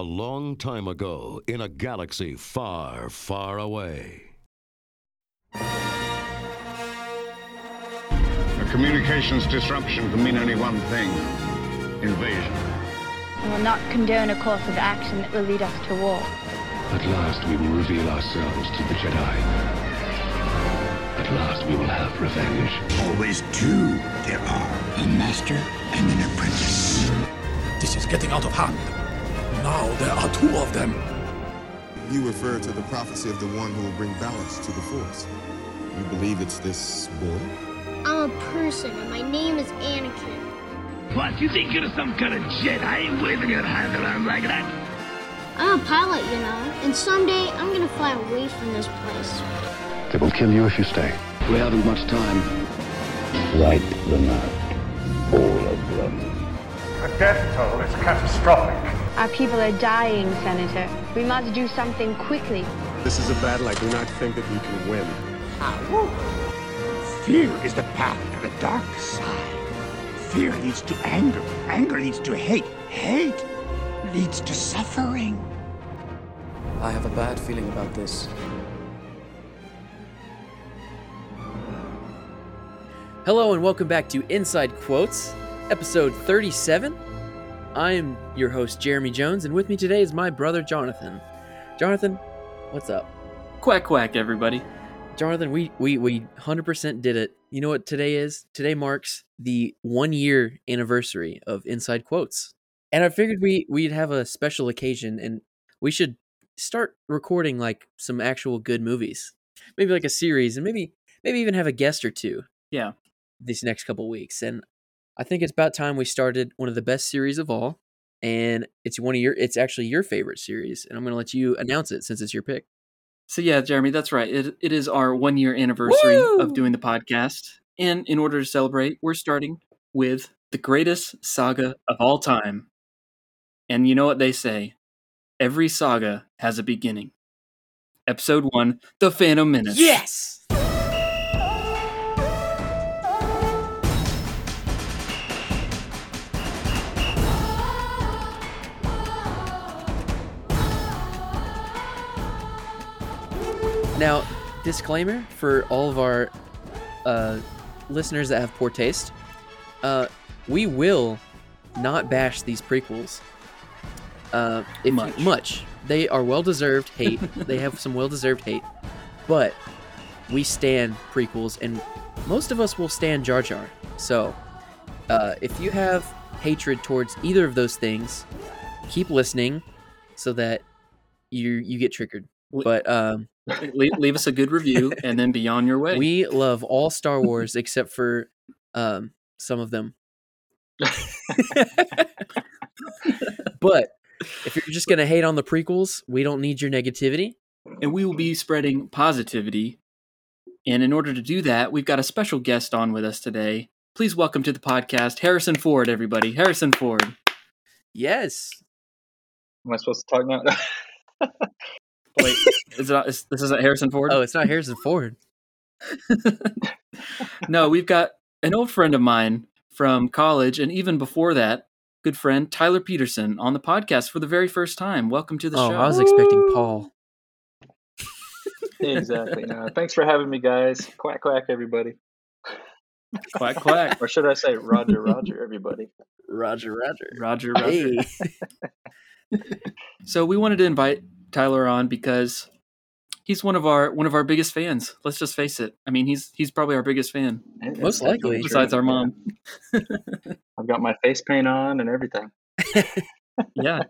A long time ago, in a galaxy far, far away. A communications disruption can mean only one thing invasion. I will not condone a course of action that will lead us to war. At last we will reveal ourselves to the Jedi. At last we will have revenge. Always two there are a master and an apprentice. This is getting out of hand. Now there are two of them. You refer to the prophecy of the one who will bring balance to the Force. You believe it's this boy? I'm a person, and my name is Anakin. What, you think you're some kind of Jedi I ain't waving your hand around like that? I'm a pilot, you know, and someday I'm gonna fly away from this place. They will kill you if you stay. We haven't much time. Wipe them out. All of them. The death toll is catastrophic. Our people are dying, Senator. We must do something quickly. This is a battle I do not think that we can win. Ah, Fear is the path to the dark side. Fear leads to anger. Anger leads to hate. Hate leads to suffering. I have a bad feeling about this. Hello and welcome back to Inside Quotes, episode 37. I'm your host, Jeremy Jones, and with me today is my brother, Jonathan. Jonathan, what's up? Quack quack, everybody. Jonathan, we, we, we 100% did it. You know what today is? Today marks the one year anniversary of Inside Quotes. And I figured we, we'd have a special occasion and we should start recording like some actual good movies. Maybe like a series and maybe maybe even have a guest or two. Yeah. These next couple weeks. And I think it's about time we started one of the best series of all. And it's one of your it's actually your favorite series. And I'm gonna let you announce it since it's your pick. So yeah, Jeremy, that's right. It it is our one year anniversary Woo! of doing the podcast. And in order to celebrate, we're starting with the greatest saga of all time. And you know what they say? Every saga has a beginning. Episode one, The Phantom Menace. Yes! Now, disclaimer for all of our uh, listeners that have poor taste: uh, we will not bash these prequels. Uh, if Much. much, they are well deserved hate. they have some well deserved hate, but we stand prequels, and most of us will stand Jar Jar. So, uh, if you have hatred towards either of those things, keep listening, so that you you get triggered. Le- But um, leave, leave us a good review and then be on your way. we love all Star Wars except for um, some of them. but if you're just gonna hate on the prequels, we don't need your negativity. and we will be spreading positivity. And in order to do that, we've got a special guest on with us today. Please welcome to the podcast Harrison Ford, everybody. Harrison Ford. Yes. Am I supposed to talk now? Wait, is it not, is, this isn't Harrison Ford? Oh, it's not Harrison Ford. no, we've got an old friend of mine from college, and even before that, good friend Tyler Peterson on the podcast for the very first time. Welcome to the show. oh, show. I was expecting Paul. exactly. No, thanks for having me, guys. Quack quack, everybody. Quack quack. Or should I say Roger Roger, everybody? Roger, Roger. Roger, Roger. Hey. So we wanted to invite Tyler on because he's one of our one of our biggest fans. Let's just face it. I mean, he's he's probably our biggest fan, Most likely. besides our mom. I've got my face paint on and everything. yeah.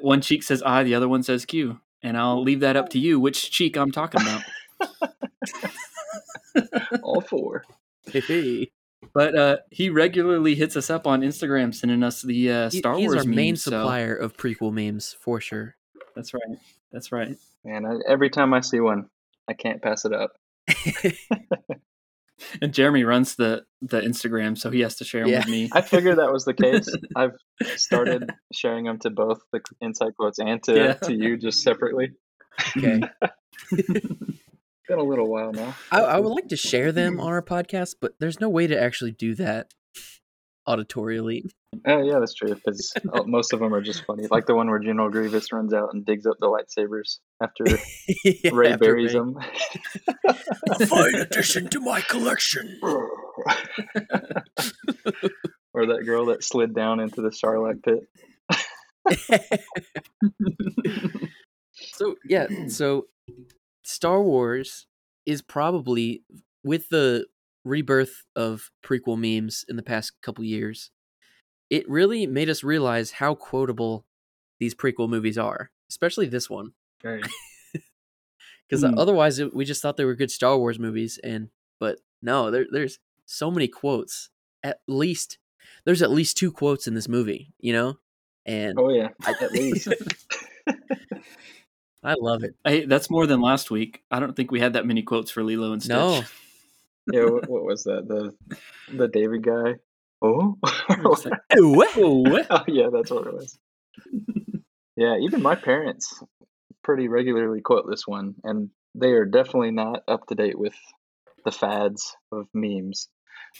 One cheek says I, the other one says Q. And I'll leave that up to you which cheek I'm talking about. All four. Hey. But uh, he regularly hits us up on Instagram, sending us the uh, He- Star he's Wars our main memes, so- supplier of prequel memes for sure. That's right. That's right. And I, every time I see one, I can't pass it up. And Jeremy runs the the Instagram, so he has to share them Yeah. with me. I figured that was the case. I've started sharing them to both the inside quotes and to, Yeah. to you just separately. Okay. Been a little while now. I, I would like to share them on our podcast, but there's no way to actually do that. Auditorially. Oh yeah, that's true. Because oh, most of them are just funny. Like the one where General Grievous runs out and digs up the lightsabers after Yeah, Rey after buries Rey- them. A fine addition to my collection. or that girl that slid down into the Sarlacc pit. So yeah, so Star Wars is probably with the rebirth of prequel memes in the past couple years, it really made us realize how quotable these prequel movies are, especially this one. Because Hmm. otherwise, it, we just thought they were good Star Wars movies, and but no, there, there's so many quotes. At least there's at least two quotes in this movie, you know, and Oh yeah, I, at least. I love it. Hey, that's more than last week. I don't think we had that many quotes for Lilo and Stitch. No, yeah, what, what was that? The the David guy. Oh, like, oh yeah, that's what it was. Yeah, even my parents pretty regularly quote this one, and they are definitely not up to date with the fads of memes.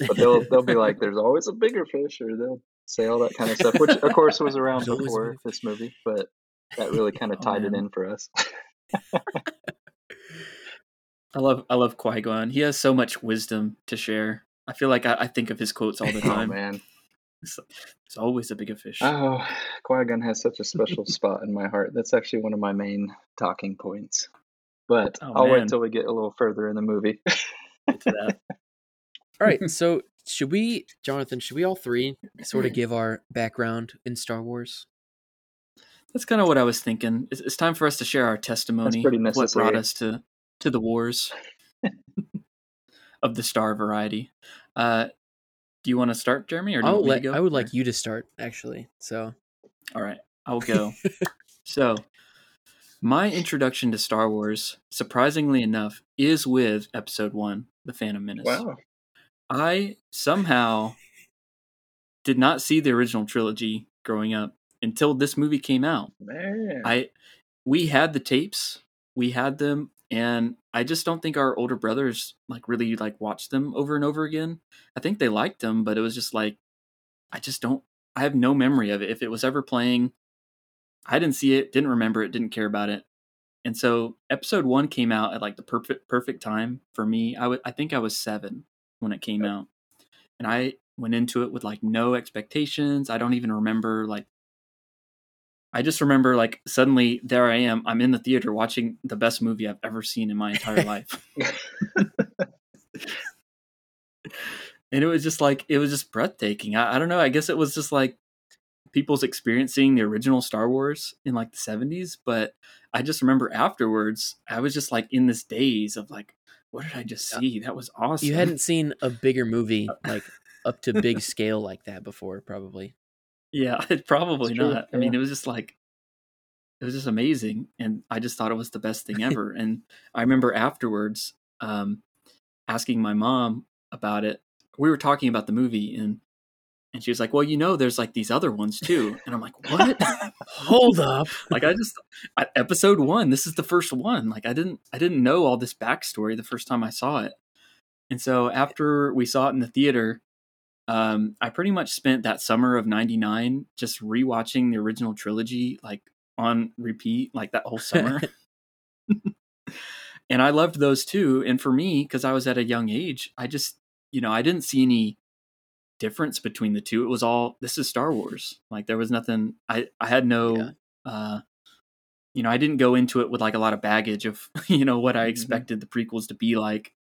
But they'll they'll be like, "There's always a bigger fish," or they'll say all that kind of stuff, which of course was around There's before this movie, but that really kind of Oh, tied it in for us. I love I love Qui Gon. He has so much wisdom to share. I feel like I, I think of his quotes all the oh time. man, It's, it's always a bigger fish. oh Qui Gon has such a special spot in my heart. That's actually one of my main talking points. But Oh, I'll man. wait till we get a little further in the movie. Get to that. All right, so should we, Jonathan? Should we all three sort of give our background in Star Wars? That's kind of what I was thinking. It's, it's time for us to share our testimony. pretty of What brought us to to the wars of the star variety. Uh, do you want to start, Jeremy, or do I'll want let. to go? I would like you to start, actually. So All right, I'll go. so, my introduction to Star Wars, surprisingly enough, is with Episode One, The Phantom Menace. wow. I somehow did not see the original trilogy growing up until this movie came out. Man. I we had the tapes, we had them, and I just don't think our older brothers like really like watched them over and over again. I think they liked them, but it was just like I just don't I have no memory of it. If it was ever playing, I didn't see it, didn't remember it, didn't care about it. And so episode 1 came out at like the perfect perfect time for me. I would I think I was 7 when it came out. And I went into it with like no expectations. I don't even remember like I just remember like suddenly there I am. I'm in the theater watching the best movie I've ever seen in my entire life. and it was just like it was just breathtaking. I, I don't know. I guess it was just like people's experiencing the original Star Wars in like the 70s, but I just remember afterwards I was just like in this daze of like what did I just see? That was awesome. you hadn't seen a bigger movie like up to big scale like that before, probably. Yeah, probably It's true, not. I mean, yeah. it was just like it was just amazing, and I just thought it was the best thing ever. and I remember afterwards um, asking my mom about it. We were talking about the movie, and and she was like, "Well, you know, there's like these other ones too." And I'm like, "What?" Hold up. like I just I, episode one. This is the first one. Like I didn't I didn't know all this backstory the first time I saw it, and so after we saw it in the theater, um, I pretty much spent that summer of '99 just rewatching the original trilogy like on repeat, like that whole summer. and I loved those too. And for me, because I was at a young age, I just you know I didn't see any difference between the two. It was all this is Star Wars. Like there was nothing. I I had no. Yeah. uh you know, I didn't go into it with like a lot of baggage of, you know, what I Mhm. expected the prequels to be like.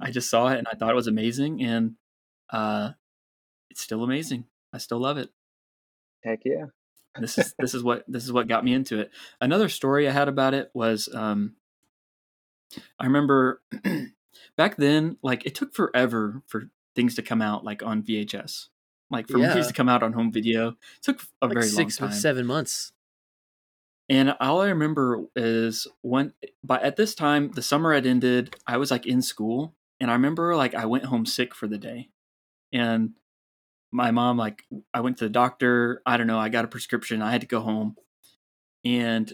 I just saw it and I thought it was amazing and uh it's still amazing. I still love it. Heck yeah. This is this is what this is what got me into it. Another story I had about it was um I remember back then like it took forever for things to come out like on VHS. Like for Yeah. movies to come out on home video. It took a Like very six, long time. seven months. And all I remember is when, by at this time, the summer had ended. I was like in school, and I remember like I went home sick for the day, and my mom like I went to the doctor. I don't know. I got a prescription. I had to go home, and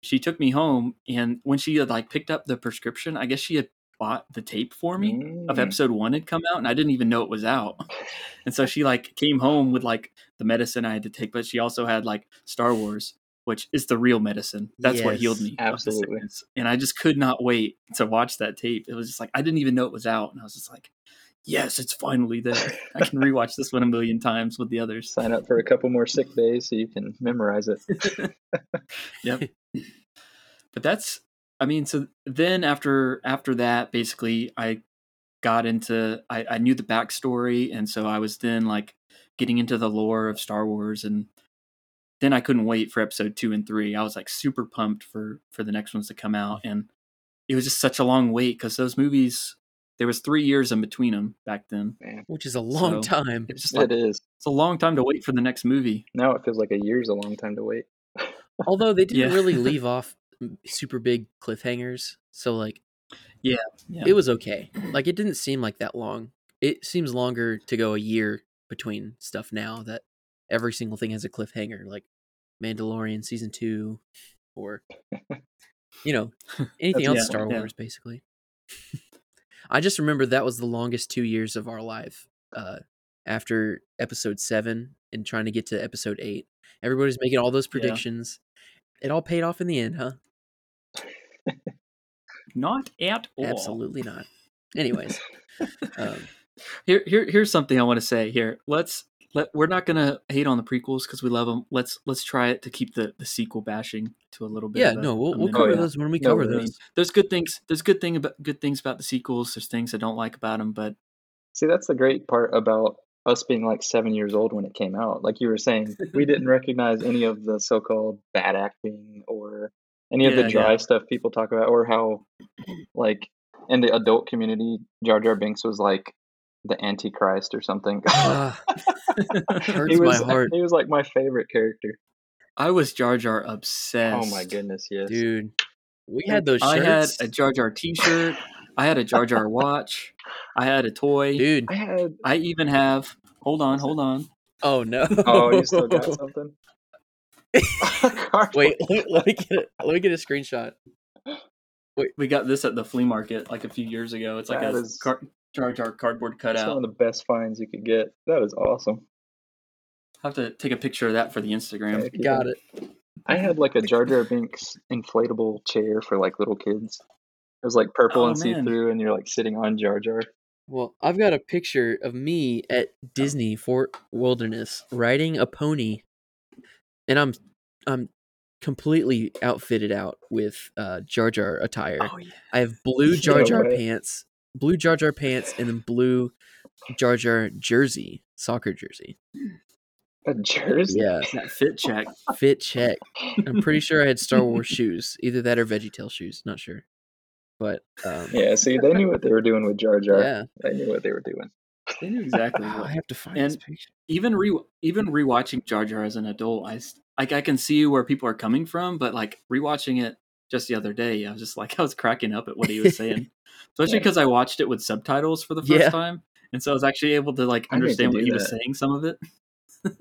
she took me home. And when she had like picked up the prescription, I guess she had bought the tape for me Mm. of episode one had come out, and I didn't even know it was out. And so she like came home with like the medicine I had to take, but she also had like Star Wars, which is the real medicine. That's what healed me. Absolutely. And I just could not wait to watch that tape. It was just like I didn't even know it was out, and I was just like, "Yes, it's finally there. I can rewatch this one a million times with the others." Sign up for a couple more sick days so you can memorize it. yep. But that's I mean, so then after after that, basically I got into I, I knew the backstory and so I was then like getting into the lore of Star Wars and then I couldn't wait for episode two and three. I was like super pumped for for the next ones to come out and it was just such a long wait because those movies there was three years in between them back then. Man, which is a long So, time. It was just like it is. it's a long time to wait for the next movie. Now it feels like a year's a long time to wait. Although they didn't Yeah. really leave off mm, super big cliffhangers, so like Yeah. Yeah. it was okay. Like it didn't seem like that long. It seems longer to go a year between stuff now that every single thing has a cliffhanger, like Mandalorian season two, or you know anything else yeah, Star yeah. Wars, basically. I just remember that was the longest two years of our life. Uh, after episode seven and trying to get to episode eight, everybody's making all those predictions. It all paid off in the end, huh? Not at all. Absolutely not. Anyways, um, Here, here, here's something I want to say. Here, let's let. We're not gonna hate on the prequels because we love them. Let's let's try it to keep the the sequel bashing to a little bit. yeah, a- no, we'll, we'll minimum. cover yeah. those when we No cover I mean, those. there's good things. There's good thing about good things about the sequels. There's things I don't like about them, but See, that's the great part about us being like seven years old when it came out. Like you were saying, we didn't recognize any of the so-called bad acting or any of Yeah, the dry yeah. stuff people talk about, or how, like, in the adult community, Jar Jar Binks was like the Antichrist or something. Ah, hurts he my was, heart, He was like my favorite character. I was Jar Jar obsessed. Oh my goodness, yes. dude. We had those I had a Jar Jar T-shirt. I had a Jar Jar watch. I had a toy. dude. I had. I even have. Hold on, hold on. Oh no! Oh, you still got something? Wait, let, let me get it. Let me get a screenshot. Wait. We got this at the flea market like a few years ago. It's like That a is- car- Jar Jar cardboard cutout. That's one of the best finds you could get. That is awesome. I'll have to take a picture of that for the Instagram. Yeah. Got it. I had like a Jar Jar Binks inflatable chair for like little kids. It was like purple Oh, and see through, and you're like sitting on Jar Jar. Well, I've got a picture of me at Disney Fort Wilderness riding a pony, and I'm I'm completely outfitted out with uh, Jar Jar attire. Oh yeah. I have blue Jar Jar way. pants, blue Jar Jar pants, and then blue Jar Jar jersey, soccer jersey. A jersey. Yeah, That fit check. fit check. I'm pretty sure I had Star Wars shoes, either that or VeggieTale shoes. Not sure, but um, Yeah, see, they knew what they were doing with Jar Jar. yeah. They knew what they were doing. They knew exactly what. I have to find And- this picture. even re even rewatching Jar Jar as an adult, I s- like I can see where people are coming from, but like rewatching it just the other day, I was just like I was cracking up at what he was saying, especially Yeah. because I watched it with subtitles for the first Yeah. time, and so I was actually able to like I to understand what he was saying. Some of it.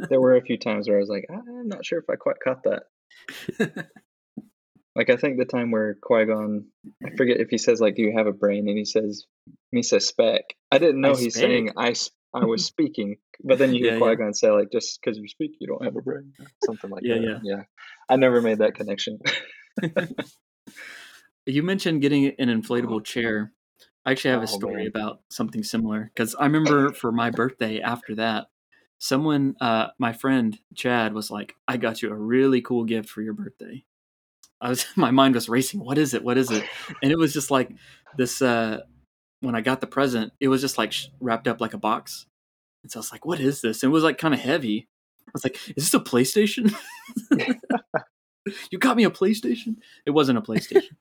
There were a few times where I was like, I'm not sure if I quite caught that. Like I think the time where Qui Gon, I forget if he says like, "Do you have a brain?" and he says, "Me spec." I didn't know I he's spec. saying I was speaking, but then you hear Yeah, Qui yeah. Gon say like, "Just because you speak, you don't have a brain," something like Yeah, that. yeah. yeah. I never made that connection. You mentioned getting an inflatable chair. I actually have a Oh, story man. about something similar because I remember for my birthday after that, someone, uh, my friend Chad, was like, "I got you a really cool gift for your birthday." I was, my mind was racing. What is it? What is it? And it was just like this. Uh, when I got the present, it was just like sh- wrapped up like a box. And so I was like, "What is this?" And it was like kind of heavy. I was like, "Is this a PlayStation?" you got me a PlayStation? It wasn't a PlayStation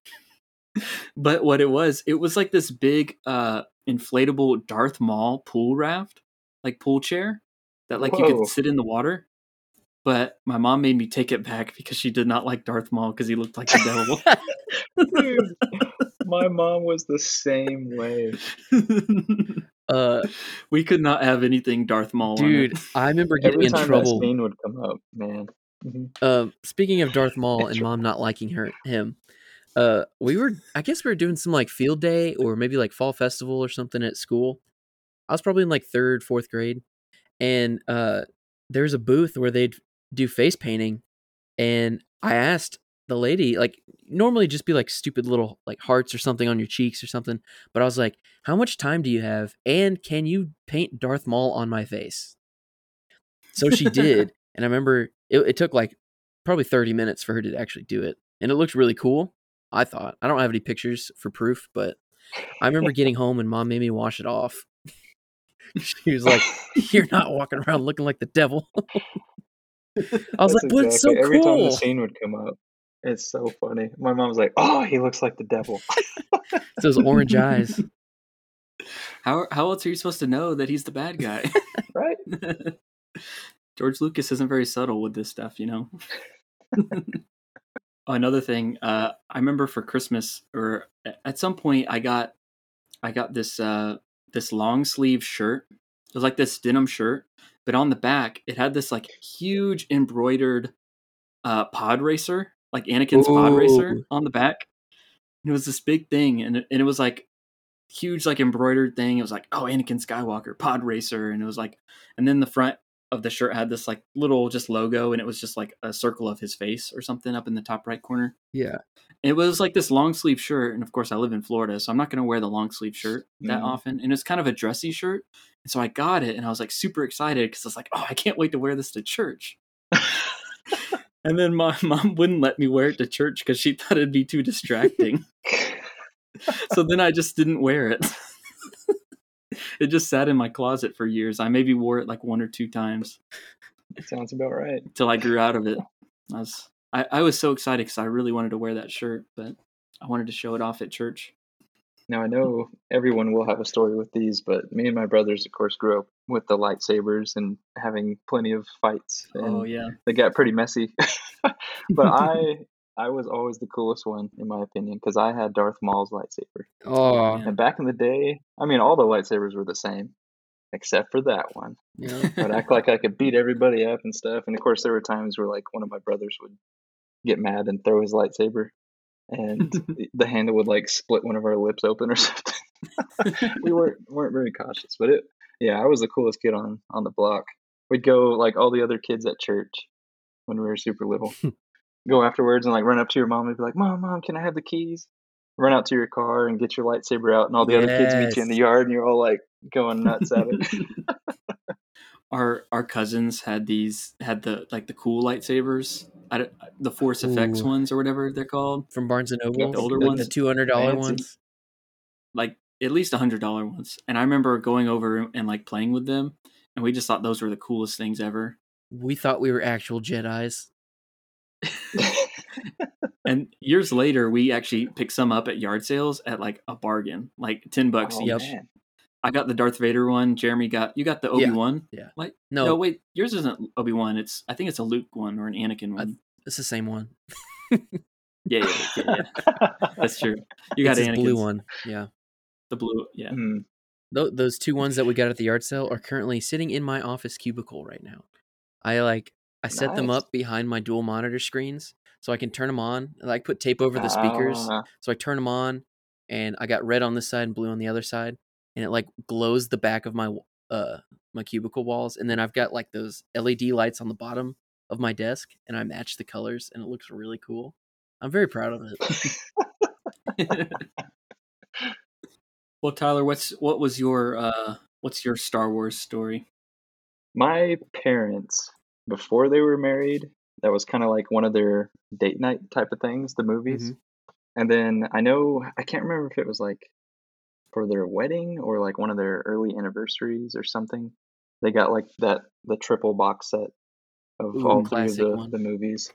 but what it was, it was like this big uh inflatable Darth Maul pool raft, like pool chair that like you could sit in the water. But my mom made me take it back because she did not like Darth Maul because he looked like the devil. Dude, my mom was the same way. Uh, we could not have anything Darth Maul. on dude, it. I remember getting Every in trouble. that scene would come up, man. Mhm. Um, speaking of Darth Maul and mom not liking her him, uh, we were I guess we were doing some like field day or maybe like fall festival or something at school. I was probably in like third, fourth grade, and uh, there's a booth where they'd do face painting, and I asked the lady like normally just be like stupid little like hearts or something on your cheeks or something, but I was like, how much time do you have, and can you paint Darth Maul on my face? So she did, and I remember it, it took like probably 30 minutes for her to actually do it, and it looked really cool. I thought I don't have any pictures for proof, but I remember getting home and mom made me wash it off. she was like, "You're not walking around looking like the devil." I was That's like, "But it's so exactly- Every time the scene would come up, it's so funny. My mom's like, "Oh, he looks like the devil." It's those orange eyes. How how else are you supposed to know that he's the bad guy? right? George Lucas isn't very subtle with this stuff, you know. Another thing, uh, I remember for Christmas or at some point I got I got this uh, this long sleeve shirt. It was like this denim shirt, but on the back it had this like huge embroidered uh, pod racer, like Anakin's pod racer on the back. And it was this big thing, and it, and it was like huge, like embroidered thing. It was like, oh, Anakin Skywalker pod racer, and it was like, and then the front of the shirt had this like little just logo, and it was just like a circle of his face or something up in the top right corner. Yeah. It was like this long sleeve shirt, and of course I live in Florida, so I'm not going to wear the long sleeve shirt that Mhm. often. And it's kind of a dressy shirt, and so I got it, and I was like super excited because I was like, oh, I can't wait to wear this to church. and then my mom wouldn't let me wear it to church because she thought it'd be too distracting. so then I just didn't wear it. It just sat in my closet for years. I maybe wore it like one or two times It Sounds about right. until I grew out of it. I was I, I was so excited because I really wanted to wear that shirt, but I wanted to show it off at church. Now I know everyone will have a story with these, but me and my brothers, of course, grew up with the lightsabers and having plenty of fights. Oh, and Oh yeah. they got pretty messy. but I, I was always the coolest one in my opinion because I had Darth Maul's lightsaber. Oh, And back in the day, I mean, all the lightsabers were the same, except for that one. yeah. I'd act like I could beat everybody up and stuff. And of course, there were times where like one of my brothers would get mad and throw his lightsaber, and the handle would like split one of our lips open or something. we weren't weren't very cautious, but it yeah, I was the coolest kid on on the block. We'd go like all the other kids at church when we were super little. go afterwards and like run up to your mom and be like, "Mom, mom, can I have the keys?" Run out to your car and get your lightsaber out, and all the other kids meet you in the yard, and you're all like going nuts at it. our our cousins had these had the like the cool lightsabers, I don't, uh, the Force FX ones or whatever they're called, From Barnes and Noble, the older the, ones, the two hundred dollar ones. like at least a hundred dollar ones. And I remember going over and like playing with them, and we just thought those were the coolest things ever. We thought we were actual Jedi's. And years later, we actually picked some up at yard sales at like a bargain, like ten bucks Oh, each. man. I got the Darth Vader one. Jeremy got you got the Obi Wan. Yeah. Like No. no, wait, yours isn't Obi Wan. It's I think it's a Luke one or an Anakin one. It's the same one. yeah, yeah, yeah, yeah. That's true. You got his blue one. Yeah. The blue, yeah. Mm. Tho- those two ones that we got at the yard sale are currently sitting in my office cubicle right now. I like I set them up behind my dual monitor screens so I can turn them on. I like put tape over the speakers Ah. so I turn them on and I got red on this side and blue on the other side and it like glows the back of my uh my cubicle walls and then I've got like those LED lights on the bottom of my desk and I match the colors and it looks really cool. I'm very proud of it. well, Tyler, what's what was your uh what's your Star Wars story? My parents, before they were married, that was kind of like one of their date night type of things, the movies. Mhm. And then I know, I can't remember if it was like for their wedding or like one of their early anniversaries or something. They got like that, the triple box set of Ooh, all three of the, one. the movies.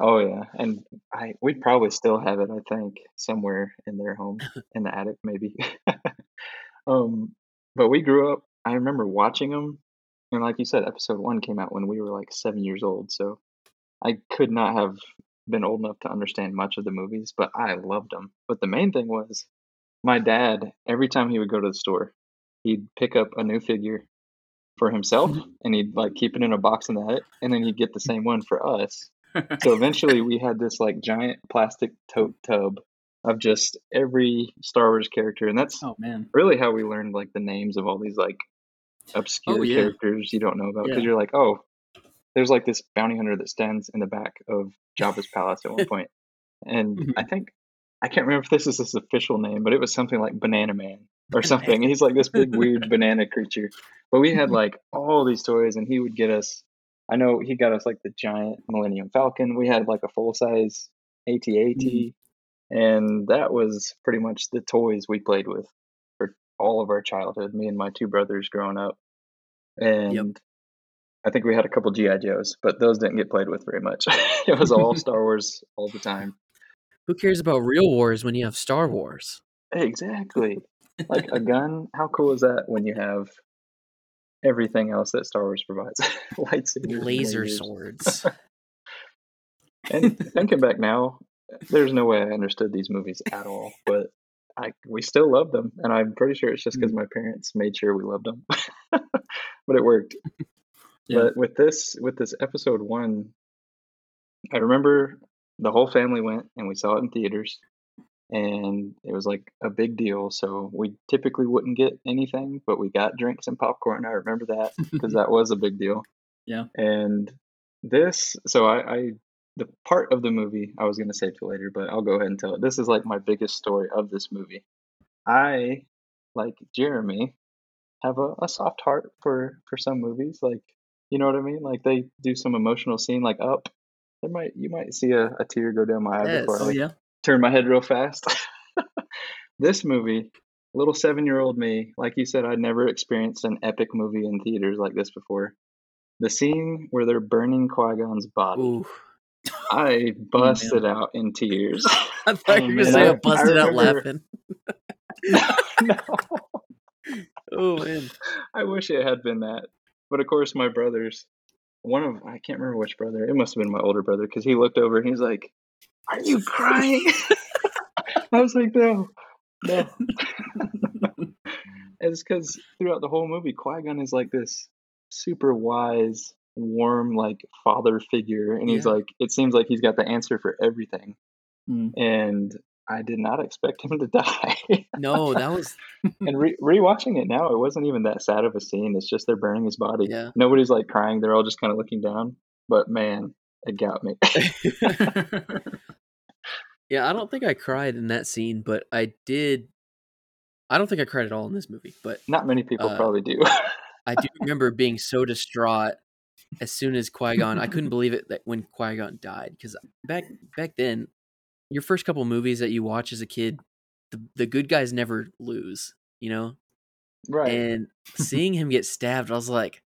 Oh yeah, and I we'd probably still have it. I think somewhere in their home, in the attic, maybe. um, but we grew up. I remember watching them, and like you said, episode one came out when we were like seven years old. So I could not have been old enough to understand much of the movies, but I loved them. But the main thing was my dad. Every time he would go to the store, he'd pick up a new figure for himself, mm-hmm. and he'd like keep it in a box in the attic, and then he'd get the same one for us so eventually we had this like giant plastic tote tub of just every Star Wars character, and that's oh man, really how we learned like the names of all these like obscure Oh, yeah. characters you don't know about because Yeah. you're like, oh, there's like this bounty hunter that stands in the back of Jabba's palace at one point, and Mhm. I think I can't remember if this is his official name, but it was something like Banana Man or something. He's like this big weird banana creature. But we had like all these toys, and he would get us. I know he got us like the giant Millennium Falcon. We had like a full size AT-AT, and that was pretty much the toys we played with all of our childhood. Me and my two brothers growing up, and I think we had a couple GI Joes, but those didn't get played with very much. it was all Star Wars all the time. Who cares about real wars when you have Star Wars? Exactly. Like a gun, how cool is that when you have everything else that Star Wars provides? Lightsabers, Laser lasers. swords. And thinking back now, there's no way I understood these movies at all, but I we still love them, and I'm pretty sure it's just because mm. my parents made sure we loved them. but it worked. Yeah. But with this with this episode one, I remember the whole family went and we saw it in theaters, and it was like a big deal. So we typically wouldn't get anything, but we got drinks and popcorn. I remember that because that was a big deal. Yeah. And this, so I, I the part of the movie I was going to save to later, but I'll go ahead and tell it. This is like my biggest story of this movie. I, like Jeremy, have a, a soft heart for for some movies. Like, you know what I mean? Like they do some emotional scene, like Up. There might you might see a, a tear go down my eye Yes. before I Oh like, yeah. turn my head real fast. this movie, little seven year old me, like you said, I'd never experienced an epic movie in theaters like this before. The scene where they're burning Qui Gon's body, Ooh. I oh, busted out in tears. I thought you were man. gonna say I- I busted I out laughing. no, Oh man. I wish it had been that. But of course, my brothers, one of I can't remember which brother. It must have been my older brother because he looked over and he's like, "Are you crying?" I was like, "No, no." it's because throughout the whole movie, Qui Gon is like this super wise, warm, like father figure, and he's Yeah. like, it seems like he's got the answer for everything. Mm. And I did not expect him to die. No, that was and re- rewatching it now, it wasn't even that sad of a scene. It's just they're burning his body. Yeah. Nobody's like crying. They're all just kind of looking down. But man, it got me. Yeah, I don't think I cried in that scene, but I did I don't think I cried at all in this movie, but Not many people Uh, probably do. I do remember being so distraught as soon as Qui Gon. I couldn't believe it that when Qui Gon died because back back then, your first couple movies that you watch as a kid, the the good guys never lose, you know. right. And seeing him get stabbed, I was like,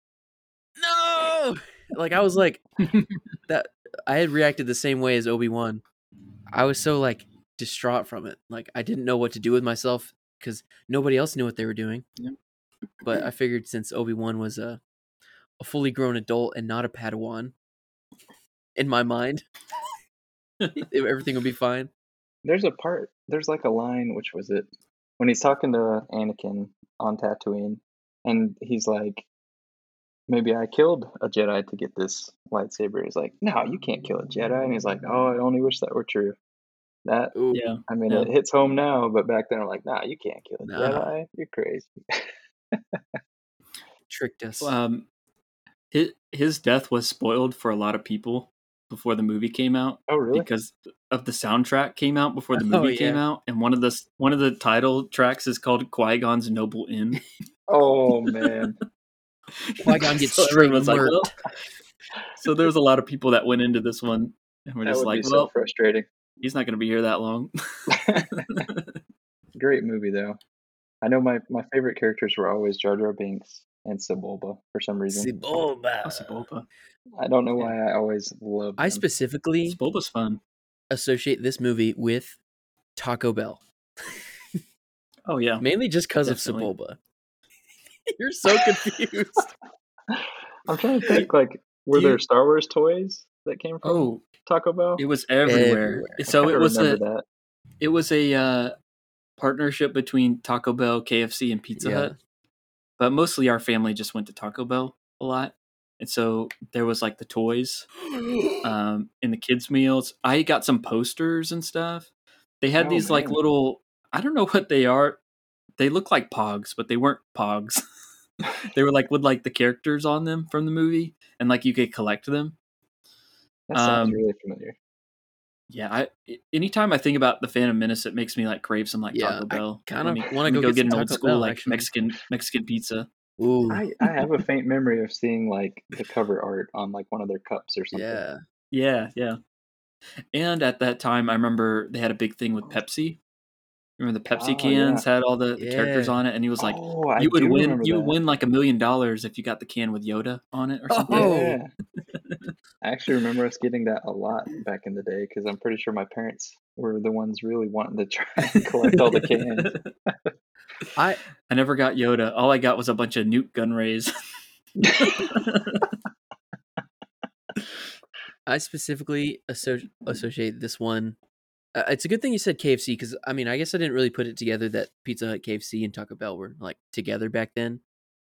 no! Like I was like that. I had reacted the same way as Obi Wan. I was so like distraught from it. Like I didn't know what to do with myself because nobody else knew what they were doing. But I figured since Obi Wan was a a fully grown adult and not a Padawan, in my mind, everything would be fine. There's a part. There's like a line. Which was it? When he's talking to Anakin on Tatooine, and he's like, "Maybe I killed a Jedi to get this lightsaber." He's like, "No, you can't kill a Jedi." And he's like, "Oh, I only wish that were true." That Ooh, Yeah. I mean, Yeah. it hits home now, but back then I'm like, "Nah, you can't kill a Nah. Jedi. You're crazy." tricked us. Um, his his death was spoiled for a lot of people before the movie came out oh, really? because of the soundtrack came out before the Oh, movie came yeah. out, and one of the one of the title tracks is called Qui Gon's Noble End. Oh man. Qui-Gon gets So straight like, well- so there was a lot of people that went into this one and were that just like, be so well, frustrating. he's not going to be here that long. Great movie though. I know my my favorite characters were always Jar Jar Binks and Sebulba for some reason. Sebulba. Sebulba. I don't know why I always love. I specifically Sebulba's fun. associate this movie with Taco Bell, Oh yeah, mainly just because of Definitely. Sebulba. You're so confused. I'm trying to think. Like, were Do there Star Wars toys that came from Oh, Taco Bell? it was everywhere. Everywhere. So it was a that. it was a uh, partnership between Taco Bell, KFC, and Pizza Yeah. Hut. But mostly our family just went to Taco Bell a lot, and so there was like the toys um, in the kids' meals. I got some posters and stuff. They had Oh, these like little I don't know what they are. They look like pogs, but they weren't pogs. they were like with like the characters on them from the movie, and like you could collect them. That sounds Um, really familiar. Yeah, I anytime I think about the Phantom Menace, it makes me like crave some like Yeah, Taco I Bell. kinda Let wanna let go get get an old school Bell, like actually. Mexican Mexican pizza. Ooh, I, I have a faint memory of seeing like the cover art on like one of their cups or something. yeah. Yeah, yeah. And at that time, I remember they had a big thing with Pepsi. Remember the Pepsi Oh, cans had all the, the characters on it, and he was like, oh, I "You would win, you would win like a million dollars if you got the can with Yoda on it or oh, something." Oh. Yeah. I actually remember us getting that a lot back in the day because I'm pretty sure my parents were the ones really wanting to try and collect all the cans. I I never got Yoda. All I got was a bunch of Nute Gunrays. I specifically associ- associate this one. Uh, it's a good thing you said KFC because I mean I guess I didn't really put it together that Pizza Hut, KFC, and Taco Bell were like together back then.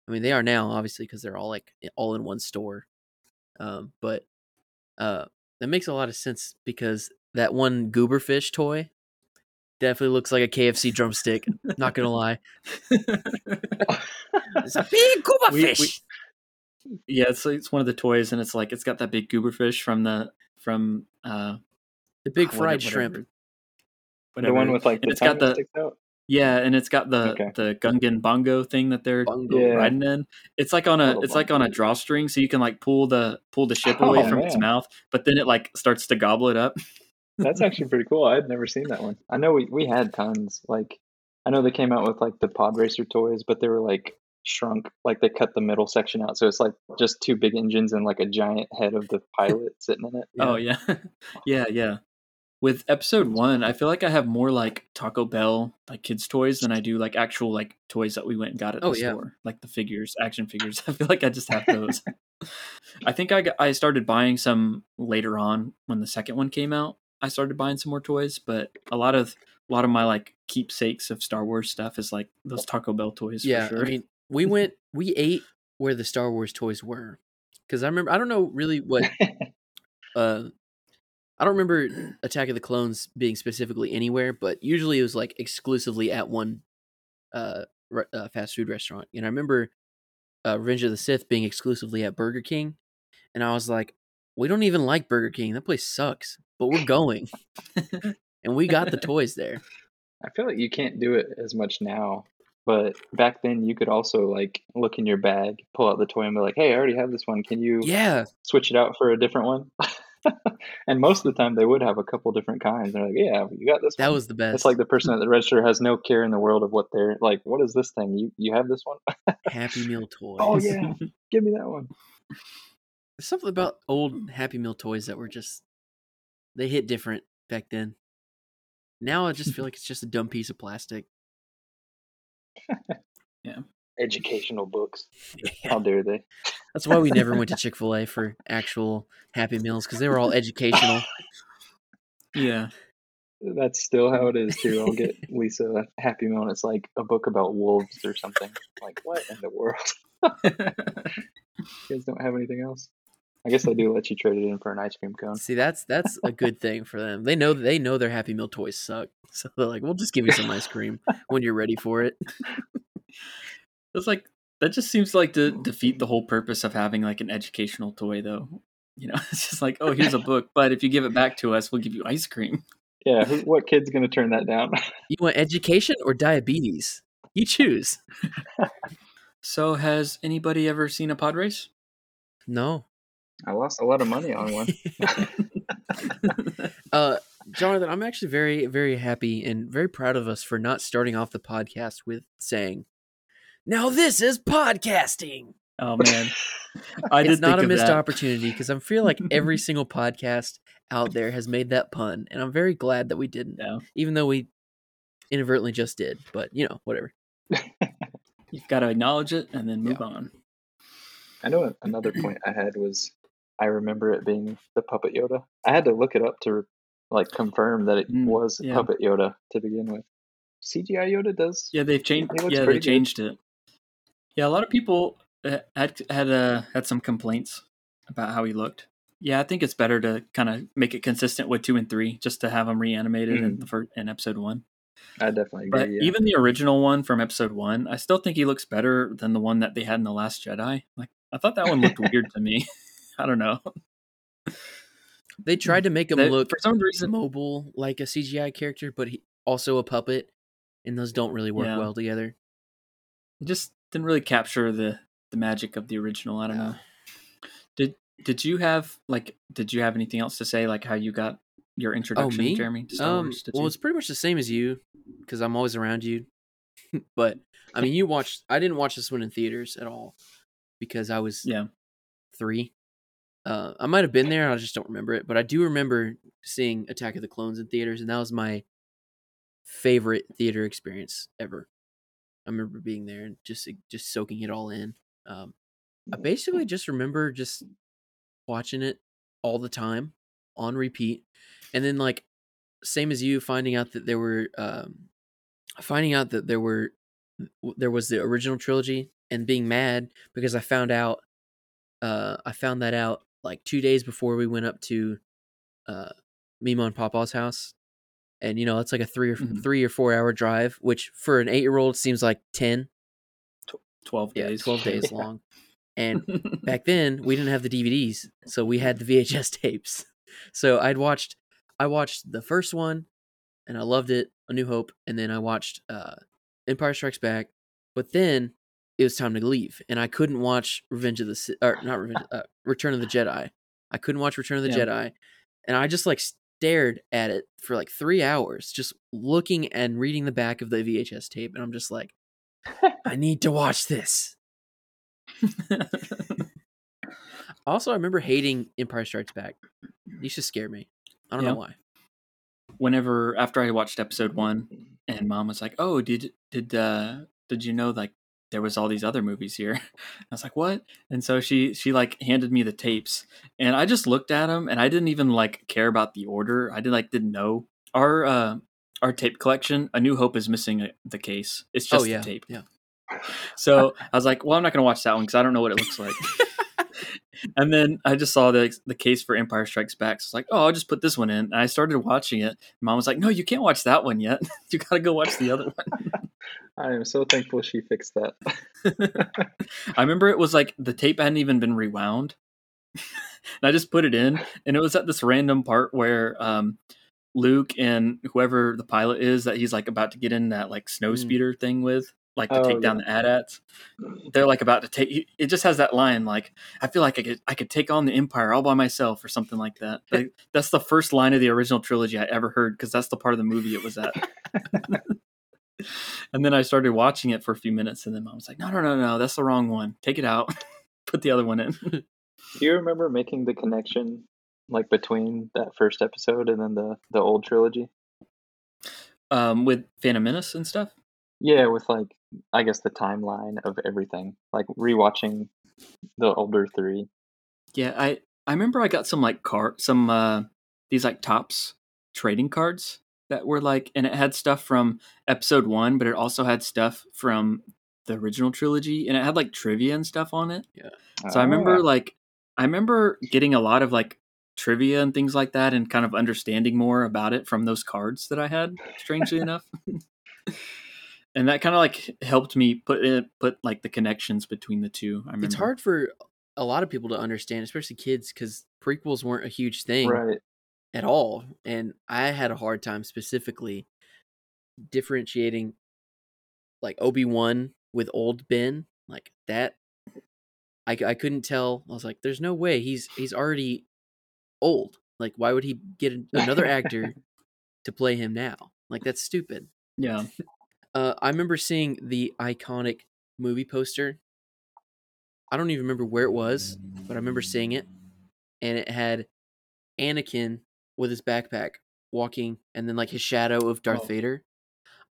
I mean they are now obviously because they're all like all in one store. Um, but uh, that makes a lot of sense because that one gooberfish toy definitely looks like a KFC drumstick. not gonna lie, it's a big gooberfish. Yeah, it's it's one of the toys, and it's like it's got that big gooberfish from the from uh the big fried whatever- shrimp. the one with like and the it's got the out. yeah, and it's got the Okay. the Gungan bongo thing that they're Bongo. Yeah. riding in. It's like on a Little it's like on a drawstring, so you can like pull the pull the ship away Oh, from its mouth, but then it like starts to gobble it up. That's actually pretty cool. I had never seen that one. I know we, we had tons. Like I know they came out with like the pod racer toys, but they were like shrunk. Like they cut the middle section out, so it's like just two big engines and like a giant head of the pilot sitting in it. Oh yeah, yeah, yeah. With episode one, I feel like I have more like Taco Bell like kids toys than I do like actual like toys that we went and got at the Oh, yeah. store, like the figures, action figures. I feel like I just have those. I think I got, I started buying some later on when the second one came out. I started buying some more toys, but a lot of a lot of my like keepsakes of Star Wars stuff is like those Taco Bell toys. Yeah, for sure. I mean, we went, we ate where the Star Wars toys were, because I remember, I don't know really what, uh, I don't remember Attack of the Clones being specifically anywhere, but usually it was like exclusively at one, uh, re- uh fast food restaurant. And I remember, uh, Revenge of the Sith being exclusively at Burger King, and I was like, we don't even like Burger King. That place sucks, but we're going, and we got the toys there. I feel like you can't do it as much now, but back then you could also like look in your bag, pull out the toy, and be like, "Hey, I already have this one. Can you Yeah, switch it out for a different one?" and most of the time they would have a couple different kinds. They're like, "Yeah, you got this." that one." was the best. It's like the person at the register has no care in the world of what they're like. What is this thing? You you have this one? Happy Meal toys. oh yeah, give me that one. There's something about old Happy Meal toys that were just they hit different back then. Now I just feel like it's just a dumb piece of plastic. Educational books. How dare they? That's why we never went to Chick Fil A for actual Happy Meals because they were all educational. yeah, That's still how it is too. I'll get Lisa a Happy Meal, and it's like a book about wolves or something. Like what in the world? you guys don't have anything else? I guess they do let you trade it in for an ice cream cone. See, that's that's a good thing for them. They know they know their Happy Meal toys suck, so they're like, "We'll just give you some ice cream when you're ready for it." It's like that just seems like to defeat the whole purpose of having like an educational toy though. You know, it's just like, oh, here's a book, but if you give it back to us, we'll give you ice cream. Yeah, who, what kid's gonna turn that down? You want education or diabetes? You choose. So, has anybody ever seen a pod race? No. I lost a lot of money on one. uh Jonathan, I'm actually very, very happy and very proud of us for not starting off the podcast with saying, "Now this is podcasting." Oh man, I it's did not think a missed that. opportunity because I feel like every single podcast out there has made that pun, and I'm very glad that we didn't, Yeah. even though we inadvertently just did. But you know, whatever. You've got to acknowledge it and then move on. I know another point I had was I remember it being the puppet Yoda. I had to look it up to like confirm that it Mm, was yeah. puppet Yoda to begin with. CGI Yoda does. Yeah, they've changed. Yeah, they pretty good. changed it. Yeah, a lot of people uh, had had uh, had some complaints about how he looked. Yeah, I think it's better to kind of make it consistent with two and three, just to have him reanimated in the first in episode one. I definitely agree. But yeah. even the original one from episode one, I still think he looks better than the one that they had in the Last Jedi. Like I thought that one looked weird to me. I don't know. They tried to make him They- look for some reason- mobile like a CGI character, but he also a puppet, and those don't really work Yeah. well together. It just didn't really capture the the magic of the original. I don't know. Did did you have like did you have anything else to say like how you got your introduction, Oh, introduction, me, Jeremy? Um, Wars? Well, it's pretty much the same as you because I'm always around you. but I mean, you watched. I didn't watch this one in theaters at all because I was yeah three. Uh, I might have been there. I just don't remember it, but I do remember seeing Attack of the Clones in theaters, and that was my favorite theater experience ever. I remember being there and just just soaking it all in. Um, I basically just remember just watching it all the time on repeat, and then like same as you, finding out that there were um, finding out that there were there was the original trilogy and being mad because I found out uh, I found that out like two days before we went up to uh, Mima and Papa's house, and you know it's like a three or Mhm. three or four hour drive, which for an eight year old seems like ten. twelve Yeah, days. twelve days long. And back then we didn't have the DVDs, so we had the VHS tapes. So I'd watched I watched the first one and I loved it, A New Hope, and then I watched uh Empire Strikes Back, but then it was time to leave and I couldn't watch Revenge of the or not Revenge uh, Return of the Jedi. I couldn't watch Return of the Yeah. Jedi and I just like stared at it for like 3 hours just looking and reading the back of the VHS tape and I'm just like I need to watch this. Also, I remember hating Empire Strikes Back. It used to scare me. I don't Yeah. know why. Whenever after I watched episode one, and mom was like, "Oh, did did uh did you know like there was all these other movies here?" I was like, "What?" And so she she like handed me the tapes, and I just looked at them, and I didn't even like care about the order. I did like didn't know our uh our tape collection. A New Hope is missing the case. It's just oh yeah, the tape. yeah. So I was like, well, I'm not going to watch that one because I don't know what it looks like. and then I just saw the the case for Empire Strikes Back. So I was like, oh, I'll just put this one in. And I started watching it. Mom was like, no, you can't watch that one yet. you got to go watch the other one. I am so thankful she fixed that. I remember it was like the tape hadn't even been rewound. and I just put it in, and it was at this random part where um, Luke and whoever the pilot is that he's like about to get in that like snow Mm. thing with, like to Oh, take down the AT-ATs. They're like about to take. It just has that line like, "I feel like I could I could take on the Empire all by myself" or something like that. Like, that's the first line of the original trilogy I ever heard because that's the part of the movie it was at. and then I started watching it for a few minutes, and then mom was like, "No, no, no, no, that's the wrong one. Take it out. Put the other one in." Do you remember making the connection like between that first episode and then the the old trilogy? um, with Phantom Menace and stuff. Yeah, with like I guess the timeline of everything. Like rewatching the older three. Yeah, I I remember I got some like card some uh these like Topps trading cards that were like and it had stuff from episode 1 but it also had stuff from the original trilogy and it had like trivia and stuff on it. Yeah. So I remember Ah. like I remember getting a lot of like trivia and things like that and kind of understanding more about it from those cards that I had strangely enough. and that kind of like helped me put it put like the connections between the two. I remember. It's hard for a lot of people to understand, especially kids, because prequels weren't a huge thing Right. At all, and I had a hard time specifically differentiating like Obi Wan with old Ben, like that. I, I couldn't tell. I was like, "There's no way he's he's already old. Like, why would he get another actor to play him now? Like, that's stupid." Yeah. Uh, I remember seeing the iconic movie poster. I don't even remember where it was, but I remember seeing it, and it had Anakin with his backpack walking, and then like his shadow of Darth Oh. Vader.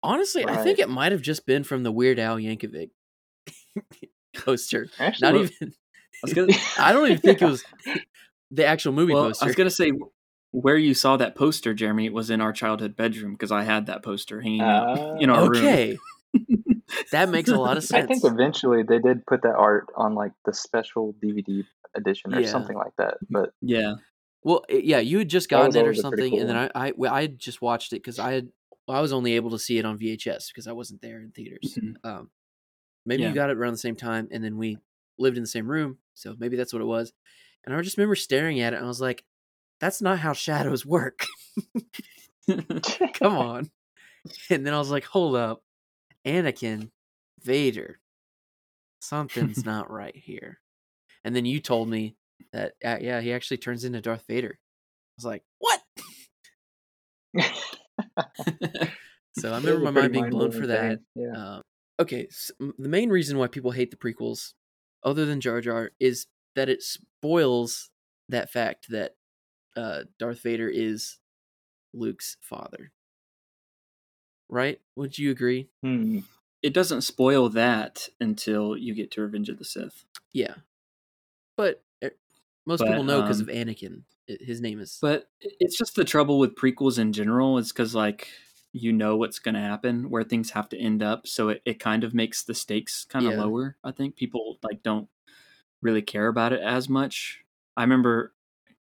Honestly, I think it might have just been from the Weird Al Yankovic poster. Actually, Not even. I was gonna I don't even think it was the actual movie well, poster. I was gonna say where you saw that poster, Jeremy, was in our childhood bedroom because I had that poster hanging out Ah. in our room. okay. that makes a lot of sense. I think eventually they did put that art on like the special DVD edition or Yeah. something like that. But Yeah. Well, yeah, you had just gotten it or always a pretty something, cool and then I, I, well, I just watched it because I had, well, I was only able to see it on VHS because I wasn't there in theaters. Mhm. Um, maybe Yeah. you got it around the same time, and then we lived in the same room, so maybe that's what it was. And I just remember staring at it, and I was like, "That's not how shadows work." Come on. And then I was like, "Hold up, Anakin, Vader, something's not right here." And then you told me that, uh, yeah, he actually turns into Darth Vader. I was like, "What?" So I remember my mind being blown for that. yeah. Um, okay, s m the main reason why people hate the prequels, other than Jar Jar, is that it spoils that fact that uh, Darth Vader is Luke's father. Right? Would you agree? Hmm. It doesn't spoil that until you get to Revenge of the Sith. Yeah. But most But, people know because um, of Anakin. His name is. But it's just the trouble with prequels in general is because like you know what's going to happen, where things have to end up, so it, it kind of makes the stakes kind of Yeah. lower. I think people like don't really care about it as much. I remember,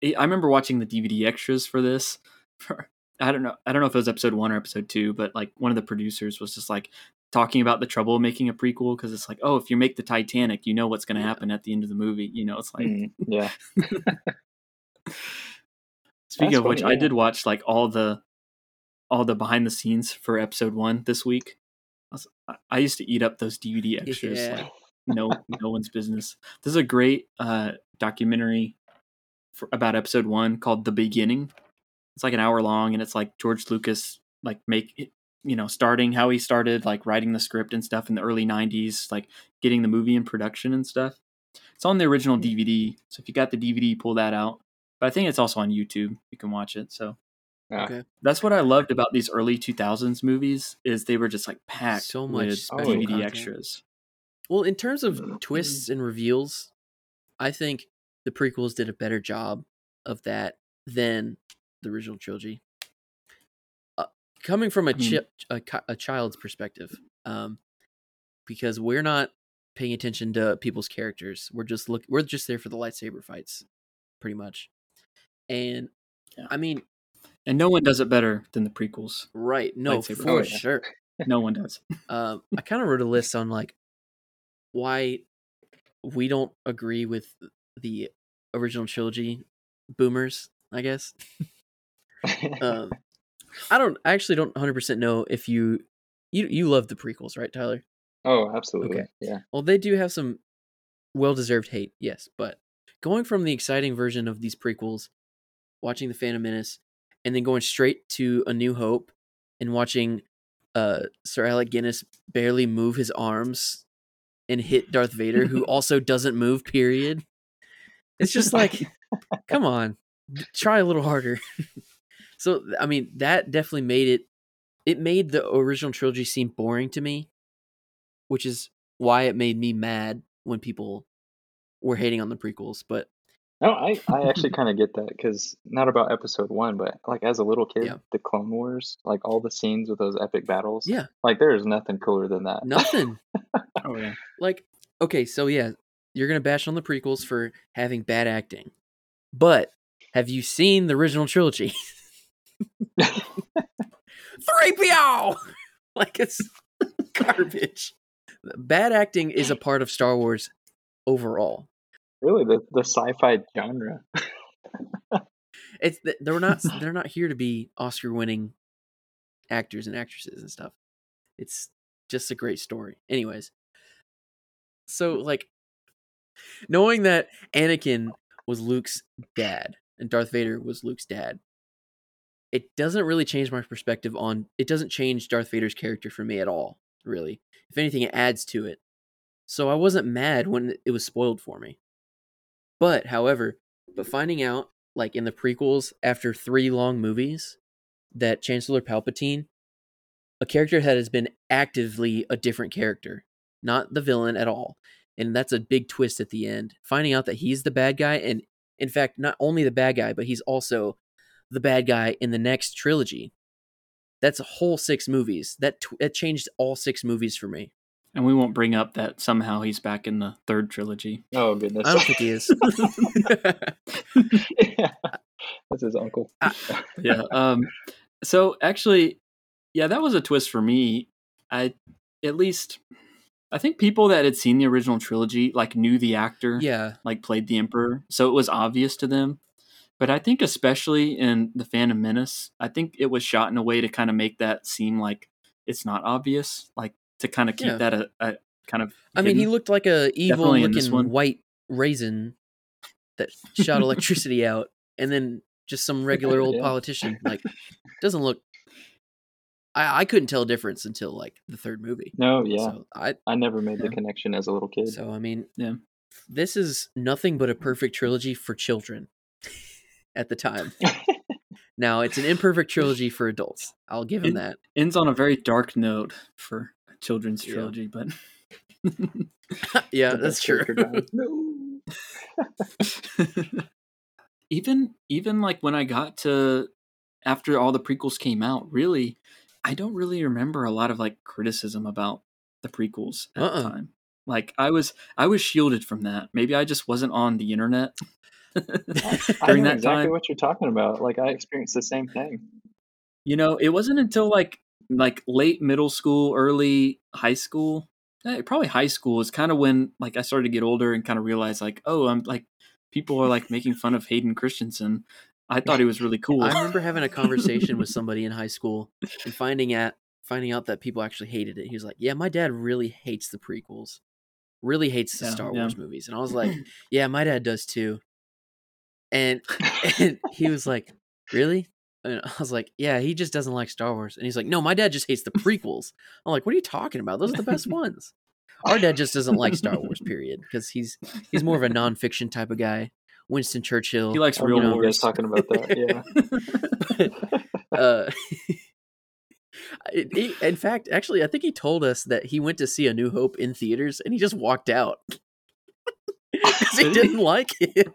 I remember watching the DVD extras for this. For I don't know, I don't know if it was episode one or episode two, but like one of the producers was just like talking about the trouble of making a prequel because it's like, oh, if you make the Titanic, you know what's going to happen at the end of the movie. You know, it's like Mm, yeah. Speaking That's of which, funny, I yeah. did watch like all the all the behind the scenes for episode one this week. I, was, I- I used to eat up those DVD extras Yeah. like no no one's business. This is a great uh, documentary for, about episode one called The Beginning. It's like an hour long, and it's like George Lucas like make it, you know starting how he started like writing the script and stuff in the early '90s, like getting the movie in production and stuff. It's on the original DVD, so if you got the DVD, pull that out. But I think it's also on YouTube. You can watch it. So Yeah. Okay. that's what I loved about these early 2000s movies is they were just like packed So much with oh, special DVD content. extras. Well, in terms of mm-hmm. twists and reveals, I think the prequels did a better job of that than the original trilogy. Coming from a, mean- chi- a a child's perspective, um, because we're not paying attention to people's characters. We're just look. We're just there for the lightsaber fights, pretty much. And Yeah. I mean, And no one does it better than the prequels. right? No, Lightsaber for fights. sure. No one does. um, I kind of wrote a list on like why we don't agree with the original trilogy boomers, I guess. um, I don't I actually don't 100% know if you you you love the prequels, right, Tyler? oh, absolutely. Okay. Yeah. Well, they do have some well-deserved hate, yes, but going from the exciting version of these prequels, watching The Phantom Menace, and then going straight to A New Hope and watching uh Sir Alec Guinness barely move his arms and hit Darth Vader, who also doesn't move, period. It's just like, come on, try a little harder. so, I mean, that definitely made it, it made the original trilogy seem boring to me, which is why it made me mad when people were hating on the prequels. But No, I, I actually kind of get that because not about episode one, but like as a little kid, Yeah. the Clone Wars, like all the scenes with those epic battles. Yeah. Like there is nothing cooler than that. nothing. Oh yeah. like, okay, so yeah, you're going to bash on the prequels for having bad acting. But have you seen the original trilogy? 3PO! like it's garbage. Bad acting is a part of Star Wars overall. Really, the, the sci-fi genre. It's they're not they're not here to be Oscar winning actors and actresses and stuff. It's just a great story. Anyways, so like knowing that Anakin was Luke's dad and Darth Vader was Luke's dad, it doesn't really change my perspective on it doesn't change Darth Vader's character for me at all, really. If anything, it adds to it. So I wasn't mad when it was spoiled for me. But however, but finding out like in the prequels after three long movies that Chancellor Palpatine, a character that has been actively a different character, not the villain at all. And that's a big twist at the end. Finding out that he's the bad guy, and in fact, not only the bad guy, but he's also the bad guy in the next trilogy. That's a whole six movies. That tw- that changed all six movies for me. And we won't bring up that somehow he's back in the third trilogy. Oh goodness. I don't think he is. yeah. That's his uncle. yeah. Um. So actually, yeah, that was a twist for me. I at least I think people that had seen the original trilogy like knew the actor. Yeah. Like played the emperor, so it was obvious to them. But I think especially in the Phantom Menace, I think it was shot in a way to kind of make that seem like it's not obvious, like to kind of keep Yeah. that a, a kind of. I mean, he looked like a evil Definitely looking white raisin that shot electricity out, and then just some regular old Yeah. politician. Like, doesn't look. I I couldn't tell a difference until like the third movie. No, yeah. So I I never made the connection as a little kid. so I mean, Yeah. this is nothing but a mm. perfect trilogy for children at the time. now it's an imperfect trilogy for adults. I'll give him It- that. ends on a very dark note for a children's Yeah. trilogy, but Yeah, that's true. No. even even like when I got to after all the prequels came out, really, I don't really remember a lot of like criticism about the prequels at Uh-uh. the time. Like I was I was shielded from that. Maybe I just wasn't on the internet I during know that exactly time. what you're talking about. Like I experienced the same thing. You know, it wasn't until like like late middle school, early high school, eh, probably high school is kind of when like I started to get older and kind of realize like, oh, I'm like people are like making fun of Hayden Christensen. I thought he was really cool. I remember having a conversation with somebody in high school and finding out finding out that people actually hated it. He was like, "Yeah, my dad really hates the prequels. Really hates the Yeah, Star yeah. Wars movies." And I was like, "Yeah, my dad does too." And and he was like, "Really?" And I was like, "Yeah, he just doesn't like Star Wars." And he's like, "No, my dad just hates the prequels." I'm like, "What are you talking about? Those are the best ones." Our dad just doesn't like Star Wars, period, because he's he's more of a nonfiction type of guy. Winston Churchill. He likes real you wars. talking about that. Yeah. uh, it- he- in fact, actually, I think he told us that he went to see A New Hope in theaters and he just walked out because he? didn't like it.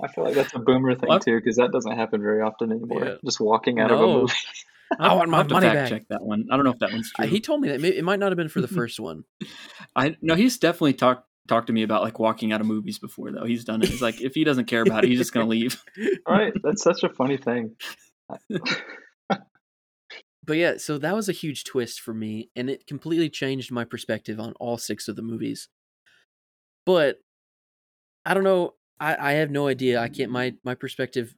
I feel like that's a boomer thing What? too, because that doesn't happen very often anymore. Yeah. Just walking out of a movie. I want my I'll to money fact back. check that one. I don't know if that one's Uh, true. he told me that May- it might not have been for the first one. I no, he's definitely talked talked to me about like walking out of movies before though. He's done it. He's like if he doesn't care about it, he's just gonna leave. All right, That's such a funny thing. But yeah, so that was a huge twist for me, and it completely changed my perspective on all six of the movies. But I don't know. I, I have no idea. I can't. My my perspective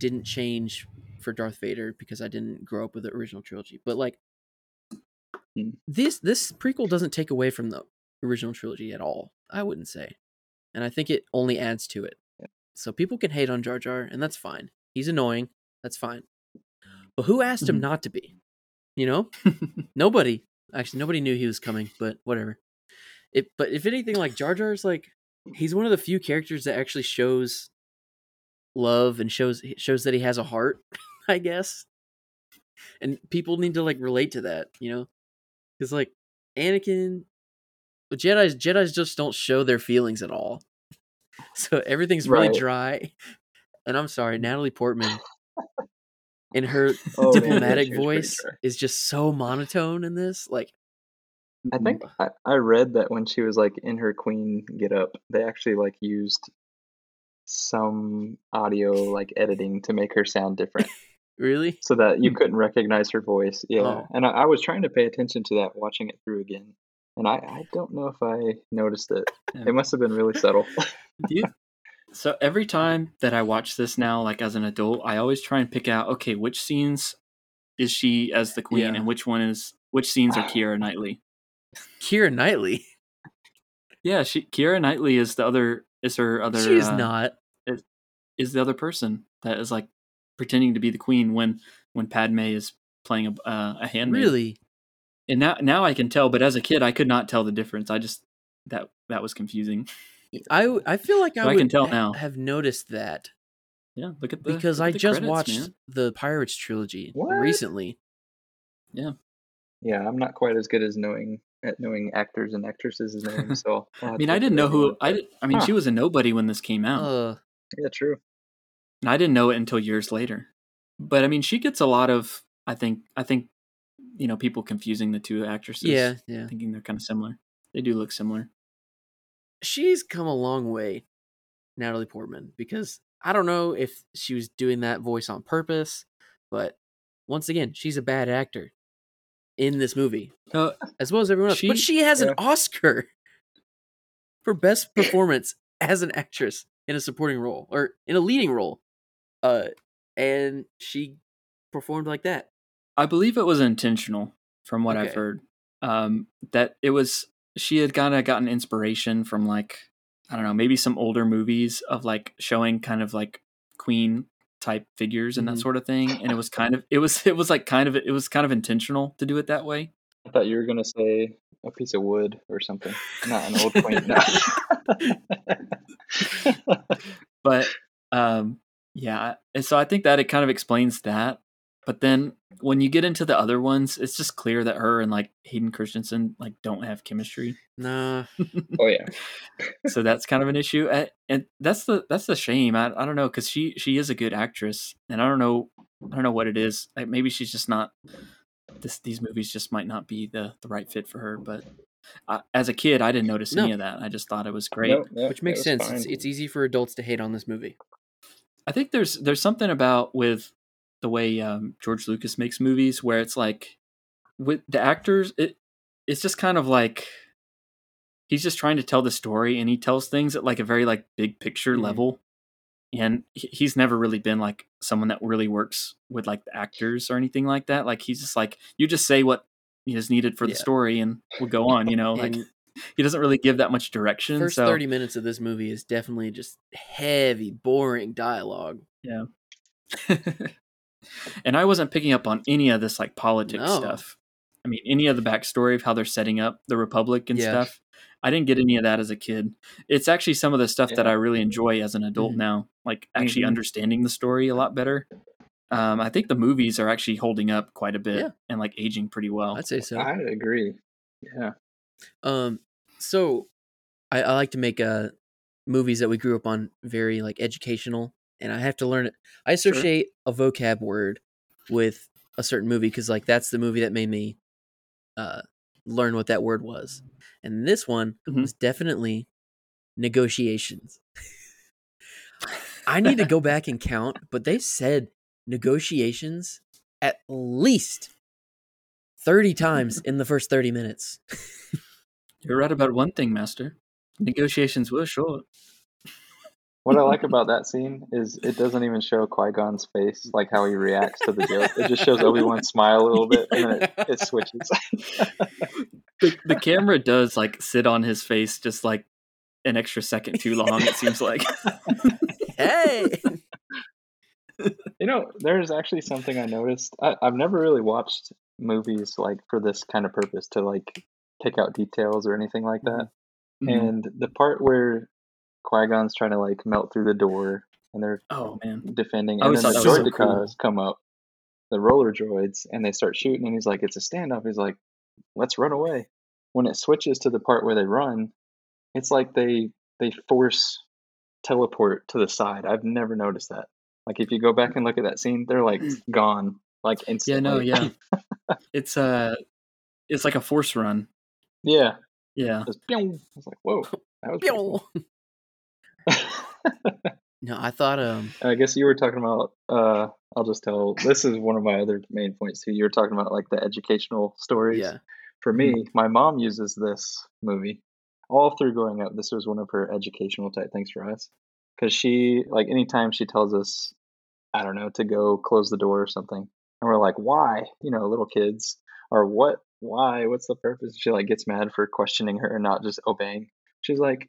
didn't change for Darth Vader because I didn't grow up with the original trilogy. But like Hmm. this this prequel doesn't take away from the original trilogy at all. I wouldn't say, and I think it only adds to it. So people can hate on Jar Jar, and that's fine. He's annoying. That's fine. But who asked him Mhm. not to be? You know, nobody. Actually, nobody knew he was coming. But whatever. It. But if anything, like Jar Jar's like he's one of the few characters that actually shows love and shows shows that he has a heart. I guess. And people need to like relate to that, you know, because like Anakin, Jedi's Jedi's just don't show their feelings at all. So everything's really Right. dry. And I'm sorry, Natalie Portman in her Oh, diplomatic pretty voice is just so monotone in this. Like, I think mm. I, I read that when she was like in her queen get up, they actually like used some audio like editing to make her sound different really? so that you hmm. couldn't recognize her voice. Yeah. Oh. And I, I was trying to pay attention to that watching it through again. And I, I don't know if I noticed it. It must have been really subtle. Do you? So every time that I watch this now, like as an adult, I always try and pick out okay, which scenes is she as the queen, Yeah. and which one is which scenes are Keira Knightley. Keira Knightley. Yeah, she Keira Knightley is the other is her other. She is uh, not. Is, is the other person that is like pretending to be the queen when when Padme is playing a uh, a handmaid. Really? And now now I can tell, but as a kid I could not tell the difference. I just that that was confusing. I I feel like I, So I can tell ha- now. have noticed that Yeah, look at the because look I the just credits, watched man. the Pirates trilogy What? recently. Yeah. yeah, I'm not quite as good as knowing at knowing actors and actresses' names. So I'll I have mean, I didn't know who. I. Did, I mean, Huh. she was a nobody when this came out, Uh, Yeah, true. and I didn't know it until years later. But I mean, she gets a lot of. I think. I think you know people confusing the two actresses. Yeah, yeah. thinking they're kind of similar. They do look similar. She's come a long way, Natalie Portman, because I don't know if she was doing that voice on purpose, but once again, she's a bad actor in this movie, Uh, as well as everyone else. she- but she has yeah. an Oscar for best performance as an actress in a supporting role or in a leading role, uh, and she performed like that. I believe it was intentional, from what I've heard. Um, that it was she had kind of gotten inspiration from like I don't know, maybe some older movies of like showing kind of like Queen type figures and that Mhm. sort of thing, and it was kind of it was it was like kind of it was kind of intentional to do it that way. I thought you were gonna say a piece of wood or something, not an old quaint. No. but um yeah and so i think that it kind of explains that but then when you get into the other ones it's just clear that her and like hayden christensen like don't have chemistry Nah, oh yeah, so that's kind of an issue and, and that's the that's the shame i, I don't know because she she is a good actress and i don't know i don't know what it is like maybe she's just not this these movies just might not be the the right fit for her but I, as a kid i didn't notice any No. of that i just thought it was great Nope, nope, which makes it was sense. It's, it's easy for adults to hate on this movie. I think there's there's something about with the way um, George Lucas makes movies where it's like with the actors it it's just kind of like he's just trying to tell the story and he tells things at like a very like big picture Mhm. level and he's never really been like someone that really works with like the actors or anything like that like he's just like you just say what is needed for the Yeah. story and we'll go on you know like he doesn't really give that much direction First so 30 minutes of this movie is definitely just heavy, boring dialogue. Yeah. and I wasn't picking up on any of this like politics No. stuff. I mean, any of the backstory of how they're setting up the Republic and Yeah. stuff. I didn't get any of that as a kid. It's actually some of the stuff that I really enjoy as an adult Mhm. now, like actually Mhm. understanding the story a lot better. Um, I think the movies are actually holding up quite a bit Yeah. and like aging pretty well. I'd say so. I agree. Yeah, Um, so I, I like to make uh movies that we grew up on very like educational, and I have to learn it. I associate a vocab word with a certain movie because like that's the movie that made me uh learn what that word was, and this one Mhm. was definitely negotiations. I need to go back and count, but they said negotiations at least 30 times in the first 30 minutes. You're right about one thing, Master. Negotiations were short. What I like about that scene is it doesn't even show Qui Gon's face, like how he reacts to the joke. It just shows Obi Wan smile a little bit, and then it, it switches. the, the camera does like sit on his face just like an extra second too long it seems like hey! You know, there's actually something I noticed. I, I've never really watched movies like for this kind of purpose to like pick out details or anything like that. Mhm. And the part where Qui Gon's trying to like melt through the door and they're oh man defending, and then the was so droidekas come up, the roller droids, and they start shooting, and he's like, "It's a standoff." He's like, "Let's run away." When it switches to the part where they run, it's like they they force teleport to the side. I've never noticed that. Like if you go back and look at that scene, they're like gone, like instantly. yeah no yeah it's uh it's like a force run yeah. yeah Just pew. I was like, "Whoa, that was." cool. No, I thought um I guess you were talking about. Uh, I'll just tell. This is one of my other main points too. You were talking about like the educational stories. yeah. For me, my mom uses this movie all through growing up. This was one of her educational type things for us because she like anytime she tells us, I don't know, to go close the door or something, and we're like, why? You know, little kids or what? Why? What's the purpose? She like gets mad for questioning her and not just obeying. She's like,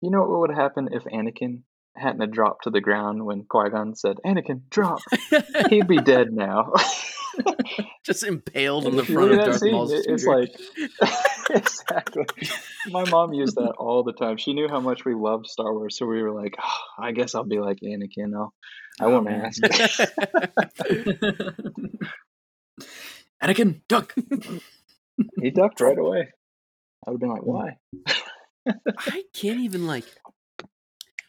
you know what would happen if Anakin hadn't dropped to the ground when Qui Gon said, "Anakin, drop"? He'd be dead now. Just impaled on the front of Darth Maul's it- it's like exactly. My mom used that all the time. She knew how much we loved Star Wars, so we were like, "Oh, I guess I'll be like Anakin. I'll, I Oh, won't ask. anakin duck he ducked right away. I would have been like, hmm. why? I can't even like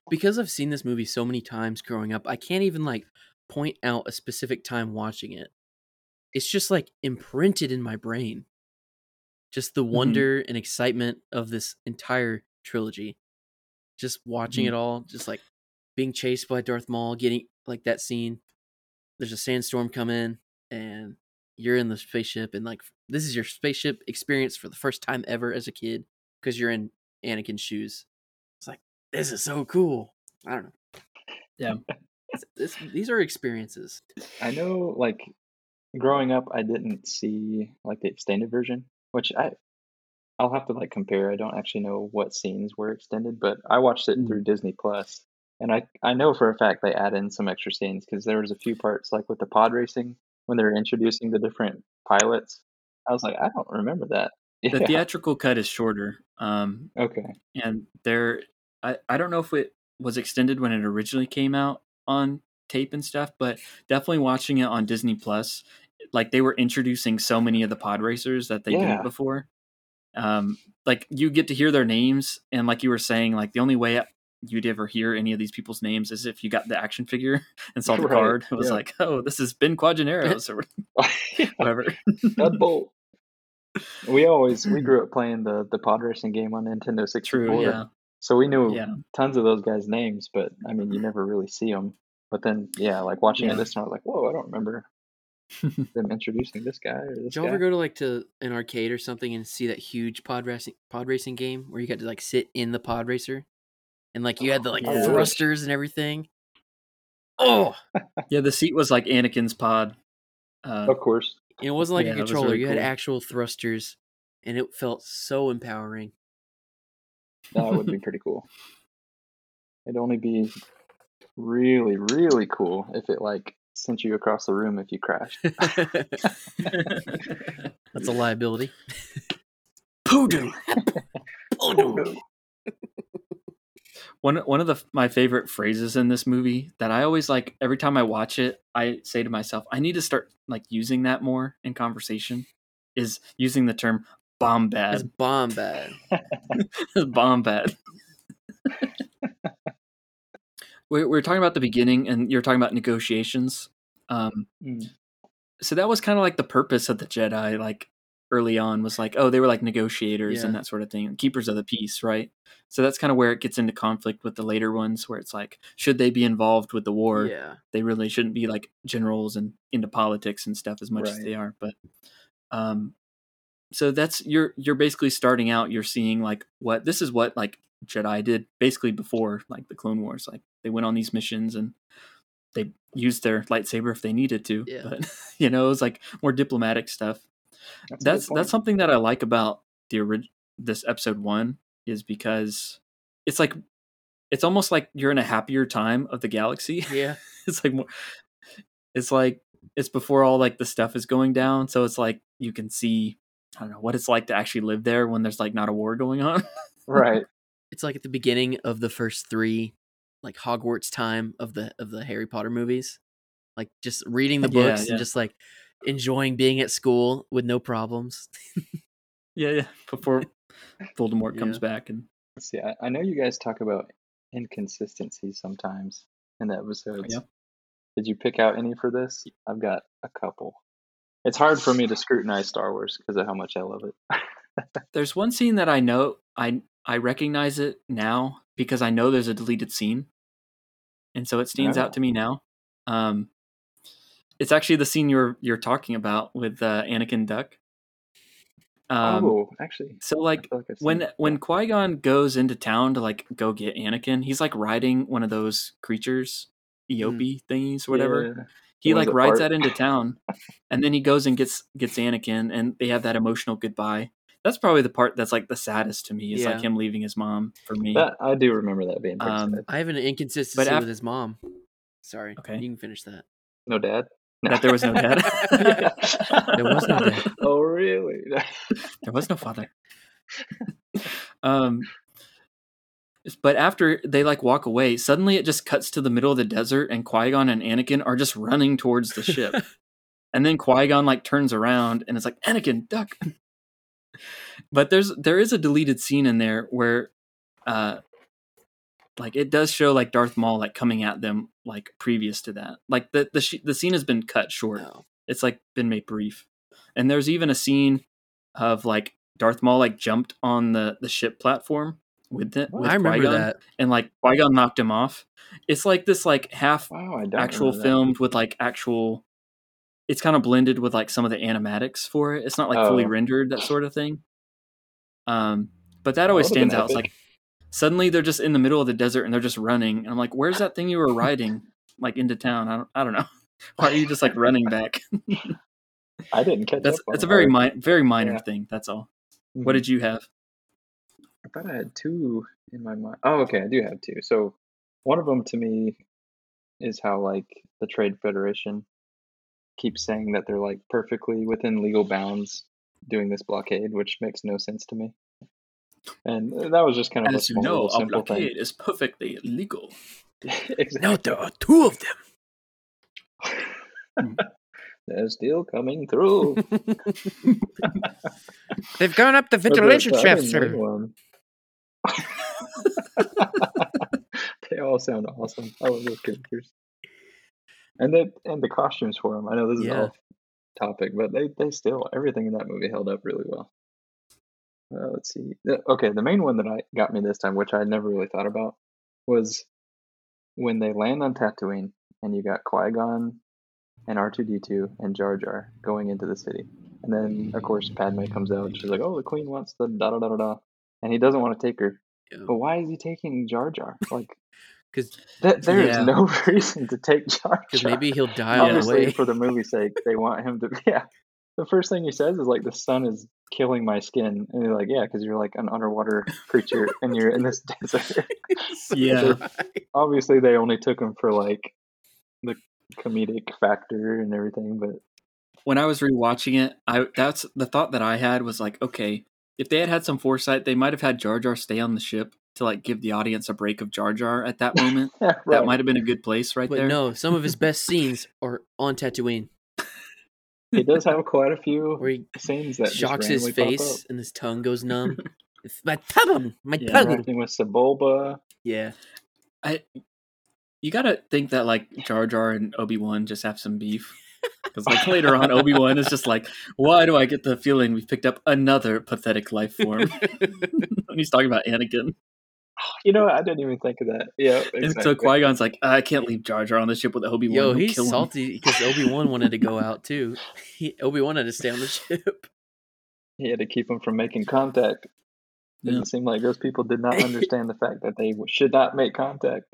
because I've seen this movie so many times growing up, I can't even like point out a specific time watching it. it's just like imprinted in my brain. Just the wonder and excitement of this entire trilogy. Just watching Mhm. it all, just like being chased by Darth Maul, getting like that scene. There's a sandstorm coming, and you're in the spaceship, and like this is your spaceship experience for the first time ever as a kid because you're in Anakin's shoes. It's like this is so cool. I don't know. Yeah. It's- this, these are experiences. I know, like, growing up, I didn't see like the extended version, which I I'll have to like compare. I don't actually know what scenes were extended, but I watched it mm-hmm. through Disney Plus, and I I know for a fact they add in some extra scenes because there was a few parts like with the pod racing when they were introducing the different pilots. I was like, I don't remember that. The Yeah. theatrical cut is shorter. Um, Okay. and there, I, I don't know if it was extended when it originally came out on tape and stuff, but definitely watching it on Disney Plus, like they were introducing so many of the pod racers that they Yeah. didn't before. Um, like you get to hear their names, and like you were saying, like the only way you'd ever hear any of these people's names is if you got the action figure and saw the Right, card. It was yeah. like, oh, this is Ben Quadinaros or whatever. We always we grew up playing the the pod racing game on Nintendo 64. True, yeah. So we knew Yeah. tons of those guys' names, but I mean, you never really see them. But then, yeah, like watching Yeah. it this time, I was like, whoa, I don't remember them introducing this guy or this Did you guy. ever go to like to an arcade or something and see that huge pod racing pod racing game where you got to like sit in the pod racer and like you had the like Yeah. thrusters and everything? Oh, yeah, the seat was like Anakin's pod. Uh, of course. It wasn't like Yeah, a controller. really you had actual thrusters, and it felt so empowering. That would be pretty cool. It'd only be really, really cool if it like sent you across the room if you crashed. That's a liability. Poodoo. One one of the my favorite phrases in this movie that I always like every time I watch it, I say to myself, I need to start like using that more in conversation. Is using the term bomb It's bad. bombad. bombad. we we we're talking about the beginning, and you're talking about negotiations. Um, Mm. so that was kind of like the purpose of the Jedi, like early on, was like, oh, they were like negotiators and that sort of thing, keepers of the peace, right? So that's kind of where it gets into conflict with the later ones, where it's like, should they be involved with the war? Yeah. They really shouldn't be like generals and into politics and stuff as much as they are. But um, so that's you're you're basically starting out. You're seeing like what this is what like Jedi did basically before like the Clone Wars. Like they went on these missions and they used their lightsaber if they needed to. Yeah. But you know, it was like more diplomatic stuff. That's, That's that's something that I like about the orig- this episode one is because it's like it's almost like you're in a happier time of the galaxy. Yeah. it's like more it's like it's before all like the stuff is going down so it's like you can see i don't know what it's like to actually live there when there's like not a war going on right. It's like at the beginning of the first three, like Hogwarts time of the of the Harry Potter movies. Like just reading the Yeah, books yeah. and just like enjoying being at school with no problems. yeah yeah before voldemort comes Yeah. back and Let's see. I, I know you guys talk about inconsistencies sometimes in the episodes. Yeah. Did you pick out any for this? I've got a couple. It's hard for me to scrutinize Star Wars because of how much I love it. there's one scene that i know i i recognize it now because i know there's a deleted scene and so it stands Oh. out to me now um it's actually the scene you're you're talking about with uh, anakin duck um oh, actually, so like like when it. when Qui Gon goes into town to like go get Anakin, he's like riding one of those creatures, Eopie thingies, whatever. Yeah. He like rides that into town, and then he goes and gets gets Anakin, and they have that emotional goodbye. That's probably the part that's like the saddest to me. Is like him leaving his mom for me. That I do remember that being Um, sad. I have an inconsistency af- with his mom. Sorry. Okay. You can finish that. No dad. That there was no dad. There was no dad. Oh really? there was no father. um, but after they like walk away, suddenly it just cuts to the middle of the desert, and Qui Gon and Anakin are just running towards the ship. and then Qui Gon like turns around and it's like Anakin, duck. but there's there is a deleted scene in there where, uh, like it does show like Darth Maul like coming at them like previous to that. Like the the sh- the scene has been cut short. No. It's like been made brief. And there's even a scene of like Darth Maul like jumped on the the ship platform with it. With I remember Qui-Gon, that. And like Qui Gon knocked him off. It's like this like half Wow, actual filmed with like actual. It's kind of blended with like some of the animatics for it. It's not like fully Oh. rendered that sort of thing. Um, but that always stands out. It's like suddenly they're just in the middle of the desert and they're just running. And I'm like, where's that thing you were riding like into town? I don't, I don't know. Why are you just like running back? I didn't catch That's that's a very mi- very minor Yeah. thing. That's all. Mhm. What did you have? I thought I had two in my mind. Oh, okay, I do have two. So one of them to me is how like the Trade Federation keeps saying that they're like perfectly within legal bounds doing this blockade, which makes no sense to me. And that was just kind of a As you small know, little a simple blockade is perfectly legal. thing. exactly. Now there are two of them. They're still coming through. They've gone up the ventilation the shaft, sir. they all sound awesome. I love those characters. And the and the costumes for them. I know this is Yeah. off topic, but they they still everything in that movie held up really well. Uh, let's see. Okay, the main one that I got me this time, which I never really thought about, was when they land on Tatooine and you got Qui Gon and R two D two and Jar Jar going into the city, and then of course Padme comes out and she's like, "Oh, the Queen wants the da da da da da," and he doesn't want to take her. Yeah. But why is he taking Jar Jar? Like, Because th- there is Yeah. no reason to take Jar Jar. maybe he'll die on the Obviously, way. for the movie's sake, they want him to. Yeah, the first thing he says is like, "The sun is killing my skin," and you're like, "Yeah, because you're like an underwater creature and you're in this desert." Yeah. Obviously, they only took him for like the comedic factor and everything, but when I was rewatching it, I that's the thought that I had was like, okay, if they had had some foresight, they might have had Jar Jar stay on the ship to like give the audience a break of Jar Jar at that moment. yeah, That might have been a good place right But there. no, some of his best scenes are on Tatooine, he does have quite a few where he scenes that shocks his face and his tongue goes numb. it's my tongue, my Yeah. tongue. Interacting with Sebulba. Yeah, I you gotta think that like Jar Jar and Obi Wan just have some beef. Because like later on, Obi Wan is just like, "Why do I get the feeling we've picked up another pathetic life form?" when he's talking about Anakin, You know, what? I didn't even think of that. Yeah, and so exactly. Qui Gon's like, "I can't leave Jar Jar on the ship with Obi Wan. yo, He'll he's kill salty because Obi Wan wanted to go out too. He Obi Wan had to stay on the ship. he had to keep him from making contact. Yeah. Doesn't seem like those people did not understand the fact that they should not make contact.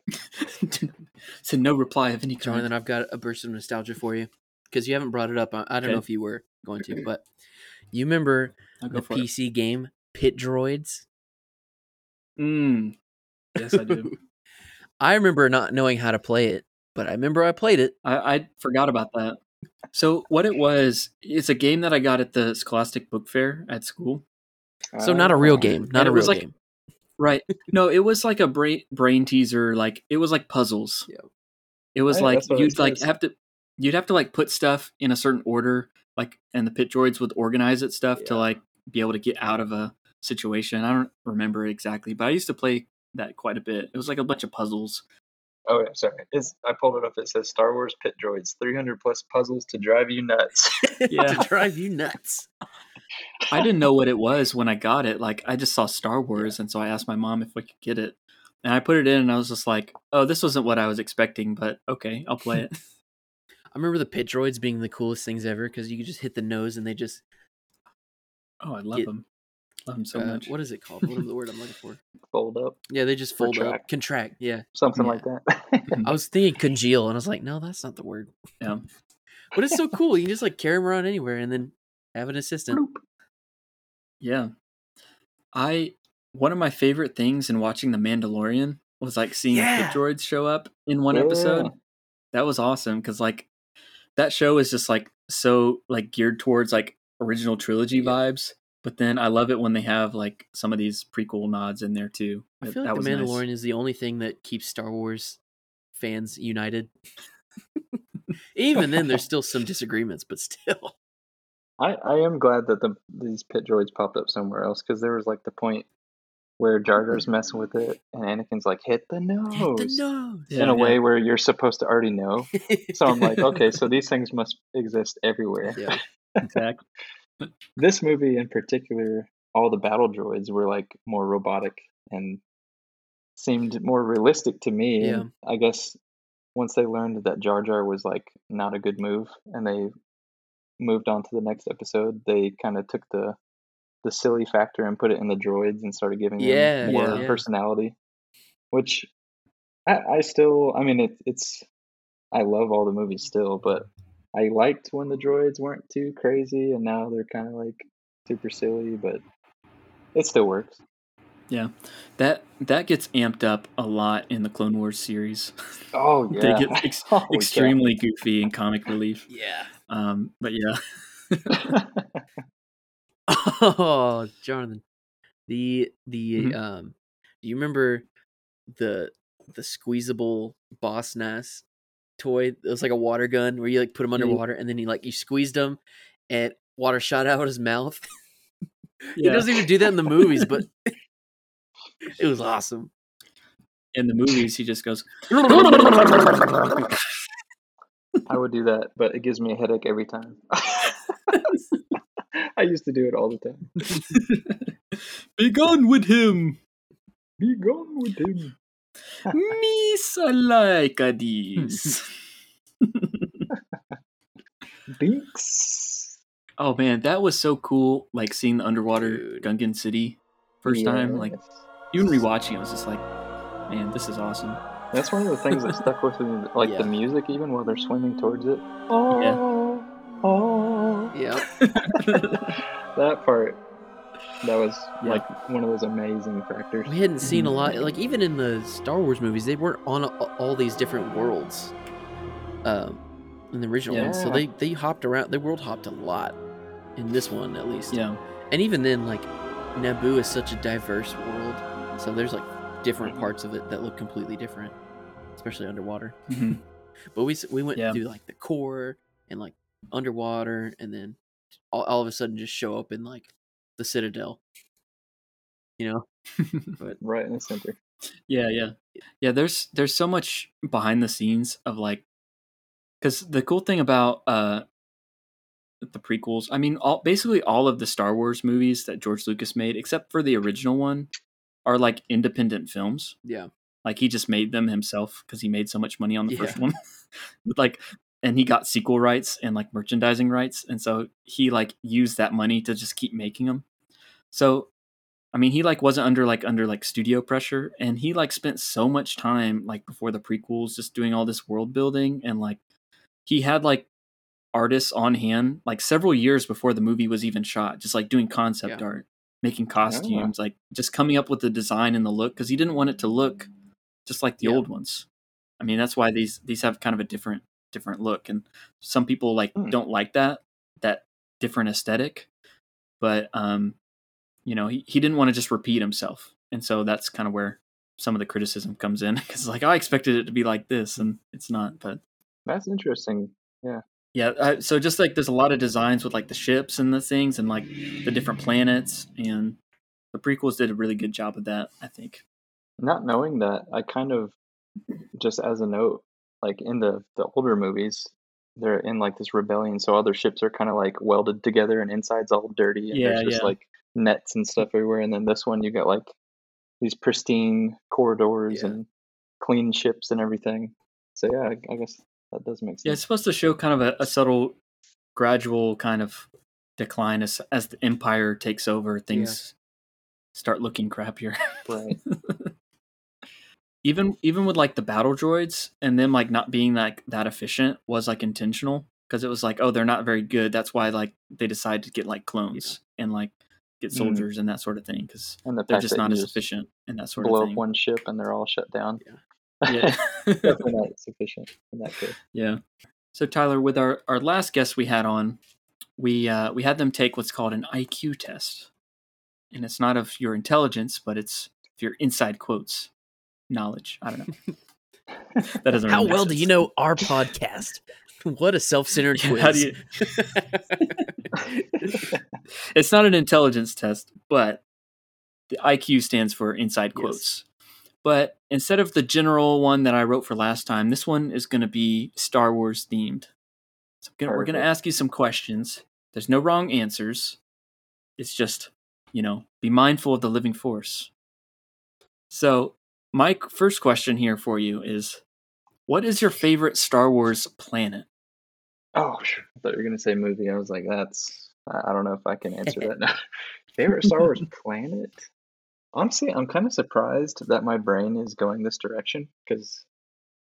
so no reply of any kind. Then I've got a burst of nostalgia for you because you haven't brought it up. I, I don't know if you were going to, but you remember the for it. PC game Pit Droids? Mm. Yes, I do. I remember not knowing how to play it, but I remember I played it. I, I forgot about that. So what it was, it's a game that I got at the Scholastic Book Fair at school. Oh, so not a real game, not And a real like- game. Right. No, it was like a brain brain teaser. Like it was like puzzles. Yeah. It was Hey, like that's what it you'd like says. have to you'd have to like put stuff in a certain order, like and the pit droids would organize it stuff to like be able to get out of a situation. I don't remember exactly, but I used to play that quite a bit. It was like a bunch of puzzles. Oh, yeah, sorry. It's, I pulled it up. It says Star Wars Pit Droids, 300 plus puzzles to drive you nuts. Yeah. to drive you nuts. I didn't know what it was when I got it. Like I just saw Star Wars, and so I asked my mom if we could get it, and I put it in, and I was just like, "Oh, this wasn't what I was expecting, but okay, I'll play it." I remember the pit droids being the coolest things ever because you could just hit the nose and they just oh, I love Get- them, love them so uh, much. what is it called? What is the word I'm looking for? Fold up, Yeah, they just fold up, contract. Yeah, something Yeah. like that. I was thinking congeal, and I was like, no, that's not the word. Yeah. But it's so cool. You can just like carry them around anywhere and then have an assistant. Yeah. I one of my favorite things in watching The Mandalorian was like seeing Yeah. the droids show up in one Yeah. episode. That was awesome because like that show is just like so like geared towards like original trilogy vibes. But then I love it when they have like some of these prequel nods in there too. I That- feel like that the was nice. Mandalorian is the only thing that keeps Star Wars fans united. Even then, there's still some disagreements, but still. I, I am glad that the these pit droids popped up somewhere else because there was like the point where Jar Jar's messing with it, and Anakin's like, "Hit the nose," Hit the nose. in Yeah, a way where you're supposed to already know. So I'm like, okay, so these things must exist everywhere. Yeah. Exactly. This movie in particular, all the battle droids were like more robotic and seemed more realistic to me. Yeah. I guess once they learned that Jar Jar was like not a good move, and they moved on to the next episode, they kind of took the the silly factor and put it in the droids and started giving Yeah, them more yeah. personality. Which I, I still, I mean, it, it's I love all the movies still, but I liked when the droids weren't too crazy, and now they're kind of like super silly, but it still works. Yeah, that that gets amped up a lot in the Clone Wars series. Oh yeah, they get ex- Holy cow. extremely goofy and comic relief. Yeah. Um, but yeah, Oh, Jonathan. The the Mhm. um do you remember the the squeezable boss nass toy? It was like a water gun where you like put him Yeah. underwater and then you like you squeezed him and water shot out of his mouth. he doesn't even do that in the movies, but it was awesome. in the movies he just goes. I would do that, but it gives me a headache every time. I used to do it all the time. Be gone with him. Be gone with him. Miss I like this. Binks. Oh man, that was so cool! Like seeing the underwater Gungan City first time. Like even rewatching, it was just like, man, this is awesome. That's one of the things that stuck with me, like Yeah. the music, even while they're swimming towards it. Yeah. Oh, Yeah. that part. That was Yeah. like one of those amazing factors. We hadn't seen a Mm-hmm. lot like even in the Star Wars movies, they weren't on a- all these different worlds. Um in the original ones. So they they hopped around they world hopped a lot in this one at least. Yeah, And even then, like Naboo is such a diverse world, so there's like Mm-hmm. different parts of it that look completely different, especially underwater. Mhm. But we we went Yeah. through like the core and like underwater, and then all, all of a sudden just show up in like the Citadel. You know, but Right in the center. yeah, yeah, yeah. There's there's so much behind the scenes of like, because the cool thing about uh the prequels, I mean, all basically all of the Star Wars movies that George Lucas made, except for the original one, are like independent films. yeah, Like he just made them himself because he made so much money on the first one. Like, and he got sequel rights and like merchandising rights, and so he like used that money to just keep making them. So, I mean, he like wasn't under like under like studio pressure, and he like spent so much time like before the prequels just doing all this world building, and like he had like artists on hand like several years before the movie was even shot, just like doing concept Yeah. art, making oh. costumes, like just coming up with the design and the look because he didn't want it to look just like the Yeah. old ones. I mean, that's why these these have kind of a different different look, and some people like Hmm. don't like that that different aesthetic, but um, you know, he, he didn't want to just repeat himself, and so that's kind of where some of the criticism comes in because like I expected it to be like this, and it's not, but That's interesting. Yeah. yeah, I, so just like there's a lot of designs with like the ships and the things and like the different planets and the prequels did a really good job of that, I think. Not knowing that, I kind of just as a note, like in the the older movies, they're in like this rebellion, so all their ships are kind of like welded together, and inside's all dirty, and Yeah, there's just yeah. like nets and stuff everywhere. And then this one, you got like these pristine corridors Yeah. and clean ships and everything. So yeah, I, I guess that does make sense. Yeah, it's supposed to show kind of a, a subtle, gradual kind of decline as as the empire takes over. Things start looking crappier. Right. even even with like the battle droids and them like not being like that efficient was like intentional because it was like oh they're not very good. That's why like they decided to get like clones and like get Mhm. soldiers and that sort of thing because the they're just not as efficient and that sort of blow up one ship and they're all shut down. Yeah. Definitely not sufficient in that case. Yeah. So Tyler, with our, our last guest we had on, we uh, we had them take what's called an IQ test, and it's not of your intelligence, but it's your inside quotes knowledge. I don't know. that doesn't. How well do you know our podcast? What a self-centered quiz. How do you? it's not an intelligence test, but the IQ stands for inside quotes. But instead of the general one that I wrote for last time, this one is going to be Star Wars themed. So gonna- we're going to ask you some questions. There's no wrong answers. It's just, you know, be mindful of the living force. So, my first question here for you is what is your favorite Star Wars planet? Oh, sure. I thought you were gonna say movie. I was like, that's. I don't know if I can answer that now. Favorite Star Wars planet? Honestly, I'm kind of surprised that my brain is going this direction because,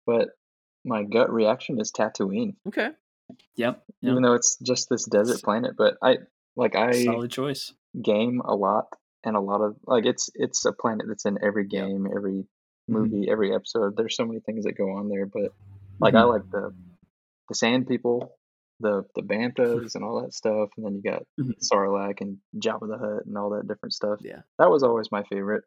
but my gut reaction is Tatooine. Okay. Yep. Even though it's just this desert planet, but I like I Solid choice. game a lot and a lot of like it's it's a planet that's in every game, every movie, every episode. There's so many things that go on there, but like I Mhm. like the the sand people, the the banthas and all that stuff, and then you got Mhm. Sarlacc and Jabba the Hutt and all that different stuff. Yeah. That was always my favorite.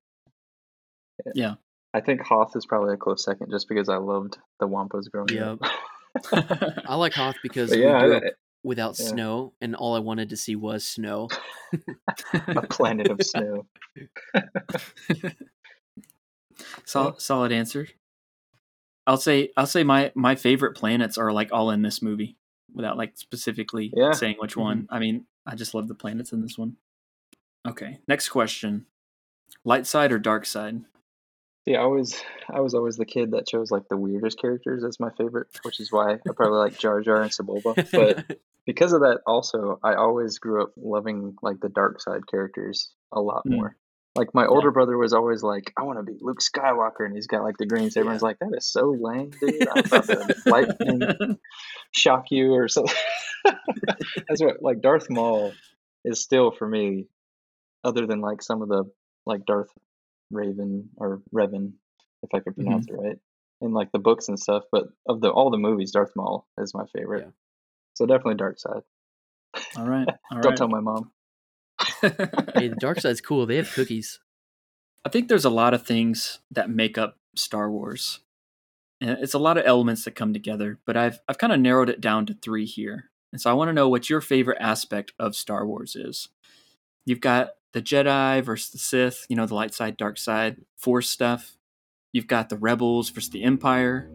Yeah. I think Hoth is probably a close second just because I loved the Wampas growing Yep. up. I like Hoth because But we yeah, grew I- up without yeah. snow, and all I wanted to see was snow. a planet of snow. Solid, solid answer. I'll say I'll say my my favorite planets are like all in this movie without like specifically Yeah. saying which one. I mean, I just love the planets in this one. Okay, next question. Light side or dark side? See, I was I was always the kid that chose like the weirdest characters as my favorite, which is why I probably like Jar Jar and Sebulba. But because of that, also I always grew up loving like the dark side characters a lot Mm. more. Like my older brother was always like, "I want to be Luke Skywalker," and he's got like the green saber. I was like, "That is so lame, dude! I'm about to lightning shock you or something." That's what like Darth Maul is still for me, other than like some of the like Darth Raven or Revan, if I could mm-hmm. pronounce it right, in like the books and stuff. But of the all the movies, Darth Maul is my favorite. So definitely Dark Side. All right. All Don't right. tell my mom. hey, the dark side's cool. They have cookies. I think there's a lot of things that make up Star Wars. And it's a lot of elements that come together, but I've I've kind of narrowed it down to 3 here. And so I want to know what your favorite aspect of Star Wars is. You've got the Jedi versus the Sith, you know, the light side, dark side, Force stuff. You've got the Rebels versus the Empire.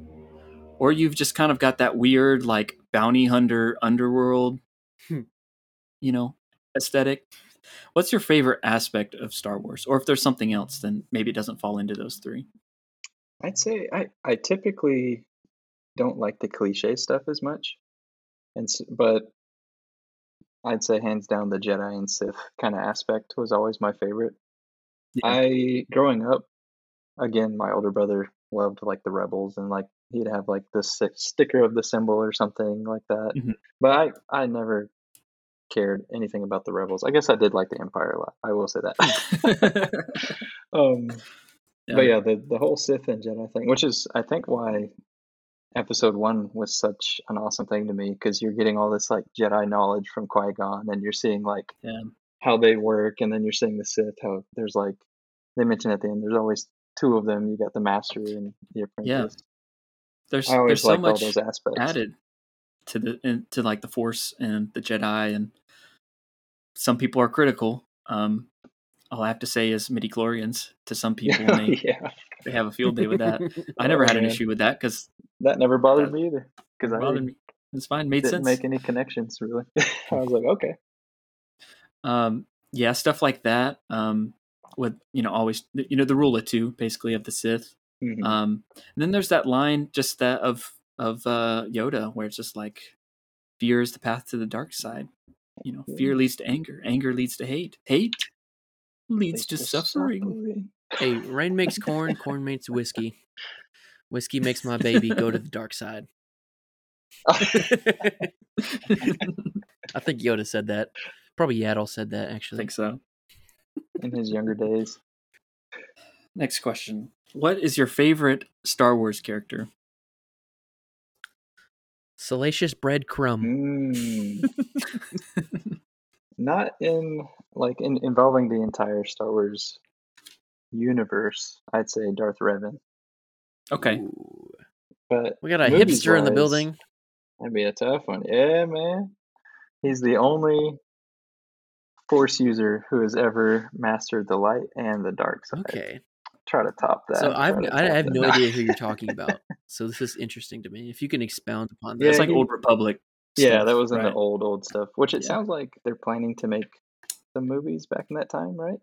Or you've just kind of got that weird like bounty hunter underworld, Hmm. you know, aesthetic. What's your favorite aspect of Star Wars? Or if there's something else, then maybe it doesn't fall into those three. I'd say I, I typically don't like the cliche stuff as much, and but I'd say hands down the Jedi and Sith kind of aspect was always my favorite. I growing up, again, my older brother loved like the rebels and like he'd have like the sticker of the symbol or something like that. Mhm. But I I never cared anything about the rebels. I guess I did like the Empire a lot. I will say that. um, Yeah. but yeah, the the whole Sith and Jedi thing, which is I think why Episode One was such an awesome thing to me because you're getting all this like Jedi knowledge from Qui Gon, and you're seeing like Yeah. how they work, and then you're seeing the Sith. How there's like they mention at the end, there's always two of them. You got the Master and the Apprentice. Yeah. There's there's so much added to the in, to like the Force and the Jedi, and some people are critical. Um, all I have to say is midi chlorians to some people. they, yeah, they have a field day with that. I never Oh, had an man. issue with that because that never bothered me either because I bothered me. It's fine, made didn't sense. make any connections really. I was like, okay, um yeah stuff like that um with you know always you know the rule of two basically of the sith Mhm. um and then there's that line just that of of uh yoda where it's just like fear is the path to the dark side you know fear mm. leads to anger anger leads to hate hate leads to suffering Hey, rain makes corn, corn makes whiskey. Whiskey makes my baby go to the dark side. I think Yoda said that. Probably Yaddle said that i actually. think so in his younger days. next question what is your favorite star wars character Salacious bread crumb. Mm. Not in like in involving the entire Star Wars universe. I'd say Darth Revan, okay but We got a movies hipster in the building. That'd be a tough one. Yeah, man. He's the only force user who has ever mastered the light and the dark side. Okay. Try to top that. So I've to I top have that. no idea who you're talking about. So this is interesting to me. If you can expound upon that. Yeah, It's like Old Republic. Yeah, stuff, that was in right? the old old stuff. Which it Yeah. sounds like they're planning to make some movies back in that time, right?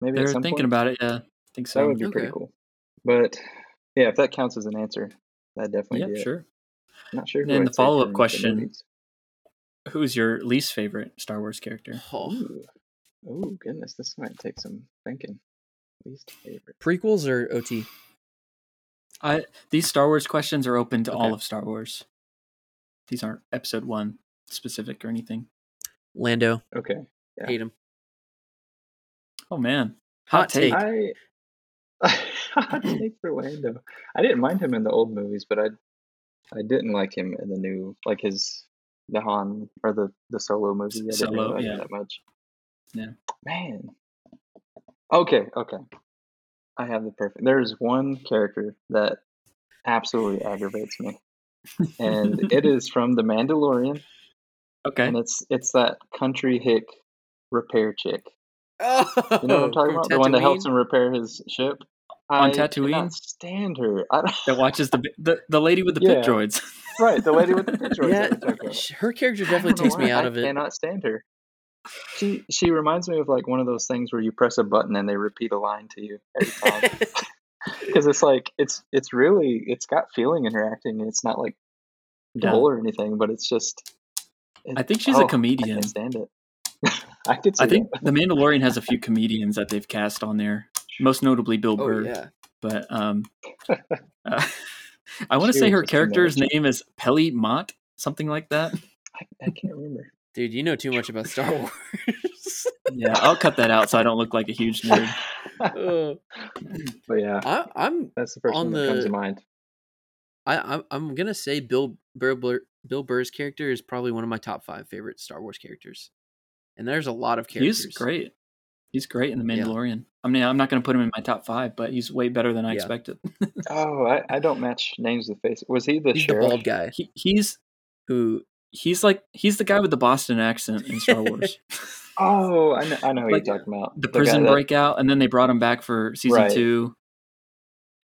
Maybe They're at some thinking point? about it. Yeah, I think so. That would be pretty cool. But yeah, if that counts as an answer, that definitely. Yeah, be it. sure. Not sure. And then the follow up question. Who's your least favorite Star Wars character? Ooh. Ooh, goodness, this might take some thinking. Least favorite. Prequels or OT? I these Star Wars questions are open to all of Star Wars. These aren't Episode One specific or anything. Lando. Okay. Yeah. Hate him. Oh man, Hot take. I hot take for Lando. I didn't mind him in the old movies, but I I didn't like him in the new, like his the Han or the the Solo movie. I didn't Solo, really like yeah. him that much. Yeah. Man. Okay, okay. I have the perfect. There's one character that absolutely aggravates me, and it is from The Mandalorian, Okay. and it's it's that country hick repair chick. Oh, You know what I'm oh, talking from about? The one that helps him repair his ship. On I Tatooine? stand her. I don't, that watches the the, the lady with the pit droids. right, the lady with the pit droids. Yeah, that we're talking about. sh- her character definitely takes me out I of it. I cannot stand her. She she reminds me of like one of those things where you press a button and they repeat a line to you every time. Because it's like it's it's really it's got feeling in her acting. It's not like Yeah. dull or anything, but it's just. It, I think she's oh, a comedian. I can't stand it. I could see I think that. The Mandalorian has a few comedians that they've cast on there, most notably Bill Oh Burr. yeah. But um, uh, I want to say her character's name is Pelly Mott, something like that. I, I can't remember. Dude, you know too much about Star Wars. Yeah, I'll cut that out so I don't look like a huge nerd. Uh, But yeah, I, I'm that's the first on one that comes the- to mind. I, I'm I'm gonna say Bill Bill Burr, Bill Burr's character is probably one of my top five favorite Star Wars characters, and there's a lot of characters. He's great. He's great in The Yeah. Mandalorian. I mean, I'm not going to put him in my top five, but he's way better than I Yeah. expected. Oh, I, I don't match names with face. Was he the He's the bald guy he, he's who he's like he's the guy with the Boston accent in Star Wars. Oh, I know, I know who Like, you're talking about. the guy prison that- breakout, and then they brought him back for season Right. two,